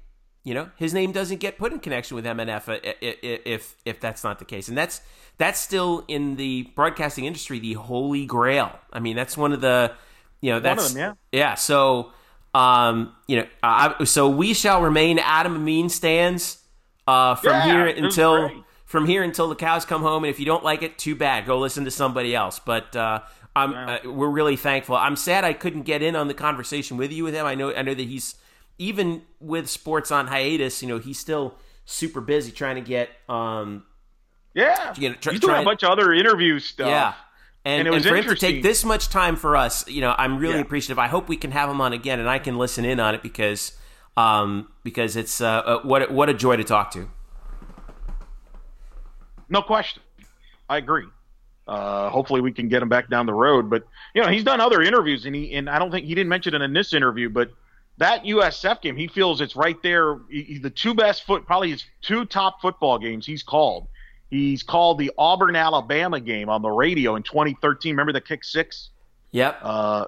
You know, his name doesn't get put in connection with MNF uh, if if that's not the case, and that's that's still in the broadcasting industry the holy grail. I mean, that's one of the you know that's them, yeah. yeah. So um, you know, I, so we shall remain Adam Amin stands uh, from yeah, here until from here until the cows come home. And if you don't like it, too bad. Go listen to somebody else. But uh, I'm uh, we're really thankful. I'm sad I couldn't get in on the conversation with you with him. I know I know that he's even with sports on hiatus. You know, he's still super busy trying to get um, yeah, you know, try, he's doing a bunch of other interview stuff. Yeah. And, and, it was and for him to take this much time for us, you know, I'm really Yeah. appreciative. I hope we can have him on again, and I can listen in on it because, um, because it's uh, uh, what what a joy to talk to. No question. I agree. Uh, hopefully we can get him back down the road. But you know, he's done other interviews, and he and I don't think he didn't mention it in this interview, but that USF game, he feels it's right there. He, he- the two best foot, probably his two top football games he's called. He's called the Auburn Alabama game on the radio in 2013. Remember the kick six? Yep. Uh,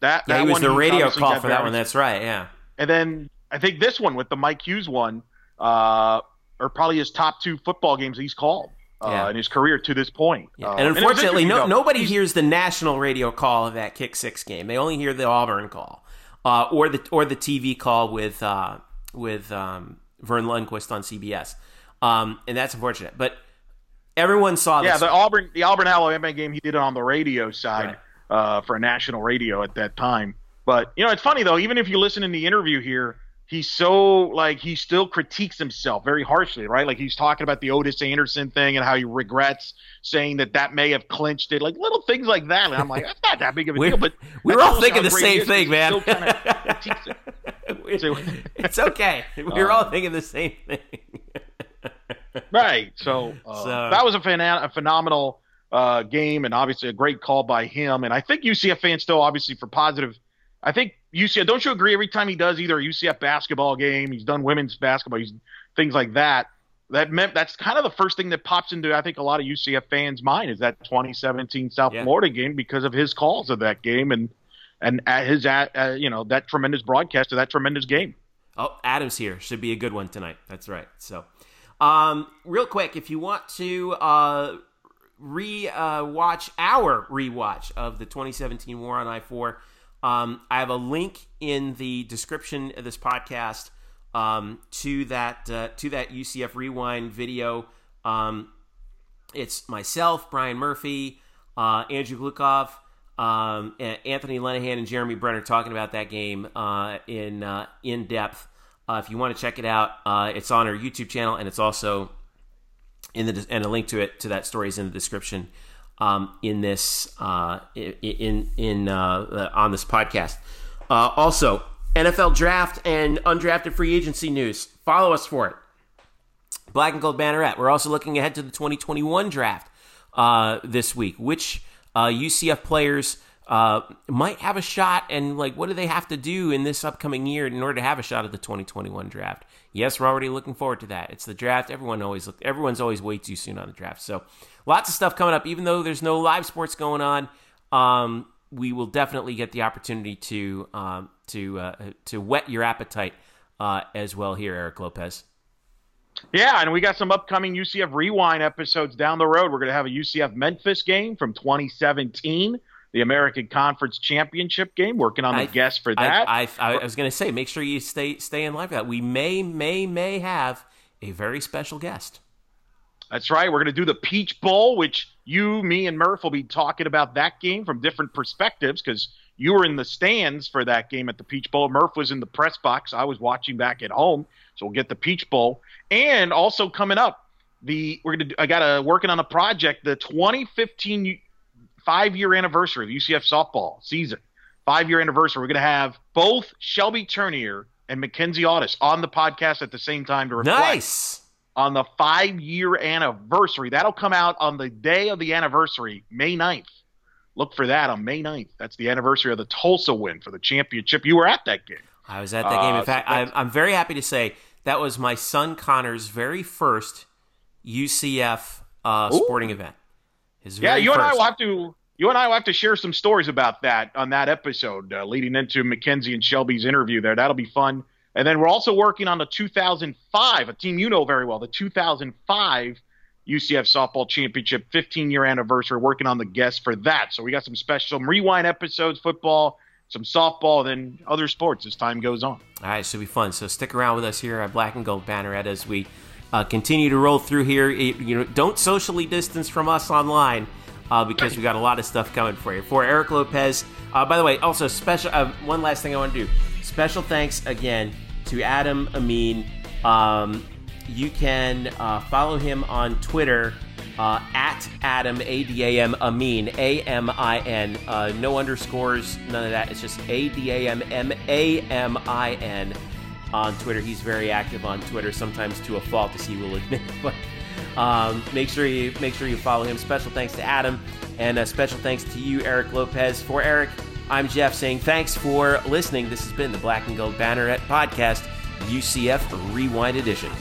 that yeah, that he was the radio call for that one. That's right. Yeah. and then I think this one with the Mike Hughes one, uh, are probably his top two football games he's called uh, Yeah. in his career to this point. Yeah. Uh, and unfortunately, no, nobody hears the national radio call of that kick six game. They only hear the Auburn call, uh, or the or the TV call with uh, with um, Verne Lundquist on CBS, um, and that's unfortunate. But everyone saw Yeah, this. the Auburn the Auburn Alabama game he did it on the radio side Right. uh, for a national radio at that time. But you know, it's funny though. Even if you listen in the interview here, he's so like he still critiques himself very harshly, right? Like he's talking about the Otis Anderson thing and how he regrets saying that that may have clinched it, like little things like that. And I'm like, that's not that big of a deal. But we're all thinking the same thing, man. still critiques it. it's okay. We're all thinking the same thing. right. So, uh, So- that was a, phena- a phenomenal uh, game, and obviously a great call by him. And I think UCF fans still, obviously, for positive. I think UCF. Don't you agree? Every time he does either a UCF basketball game, he's done women's basketball, he's things like that. That meant that's kind of the first thing that pops into I think a lot of UCF fans' mind is that 2017 South Yeah. Florida game because of his calls of that game and and at his at uh, you know that tremendous broadcast of that tremendous game. Oh, Adam's here. Should be a good one tonight. That's right. So, um, real quick, if you want to uh, re uh, watch our rewatch of the 2017 War on I 4, um, I have a link in the description of this podcast um, to that uh, to that UCF Rewind video. Um, it's myself, Brian Murphy, uh, Andrew Glukov, um, Anthony Lenahan, and Jeremy Brenner talking about that game uh, in uh, in depth. Uh, if you want to check it out, uh, it's on our YouTube channel, and it's also in the and a link to it to that story is in the description um, in this uh, in in, uh, on this podcast. Uh, also, NFL draft and undrafted free agency news. Follow us for it. Black and Gold Banneret. We're also looking ahead to the 2021 draft uh, this week. Which uh, UCF players uh, might have a shot, and like, what do they have to do in this upcoming year in order to have a shot at the 2021 draft? Yes, we're already looking forward to that. It's the draft. Everyone always look. Everyone's always way too soon on the draft. So, lots of stuff coming up. Even though there's no live sports going on, um, we will definitely get the opportunity to um, to uh, to whet your appetite uh, as well here, Eric Lopez. Yeah, and we got some upcoming UCF Rewind episodes down the road. We're going to have a UCF Memphis game from 2017, the American Conference Championship game. Working on the I- guest for that. I, I, I was going to say, make sure you stay stay in line for that. We may may may have a very special guest. That's right. We're going to do the Peach Bowl, which you, me, and Murph will be talking about that game from different perspectives because you were in the stands for that game at the Peach Bowl. Murph was in the press box. I was watching back at home. So we'll get the Peach Bowl. And also coming up, the we're gonna. I got a working on a project. The 2015 five year anniversary of the UCF softball season. Five year anniversary. We're gonna have both Shelby Turnier and Mackenzie Otis on the podcast at the same time to reflect Nice. on the five year anniversary. That'll come out on the day of the anniversary, May 9th. Look for that on May 9th. That's the anniversary of the Tulsa win for the championship. You were at that game. I was at that game. Uh, In fact, so I'm, I'm very happy to say that was my son Connor's very first UCF uh, sporting event. His Yeah, you and I first. will have to. You and I will have to share some stories about that on that episode, uh, leading into Mackenzie and Shelby's interview there. That'll be fun. And then we're also working on the 2005, a team you know very well, the 2005 UCF softball championship 15 year anniversary. Working on the guests for that. So we got some special some rewind episodes, football, some softball, then other sports as time goes on. All right, should be fun. So stick around with us here at Black and Gold Banneret as we uh, continue to roll through here. It- you know, don't socially distance from us online uh, because we got a lot of stuff coming for you. For Eric Lopez, uh, by the way, also special. Uh, one last thing I want to do. Special thanks again to Adam Amin. Um, you can uh, follow him on Twitter uh, at Adam A D A M Amin A M I N. Uh, no underscores, none of that. It's just A D A M M A M I N on Twitter. He's very active on Twitter, sometimes to a fault, as he will admit. But um, make sure you make sure you follow him. Special thanks to Adam, and a special thanks to you, Eric Lopez. For Eric, I'm Jeff saying thanks for listening. This has been the Black and Gold Banneret podcast, UCF Rewind Edition.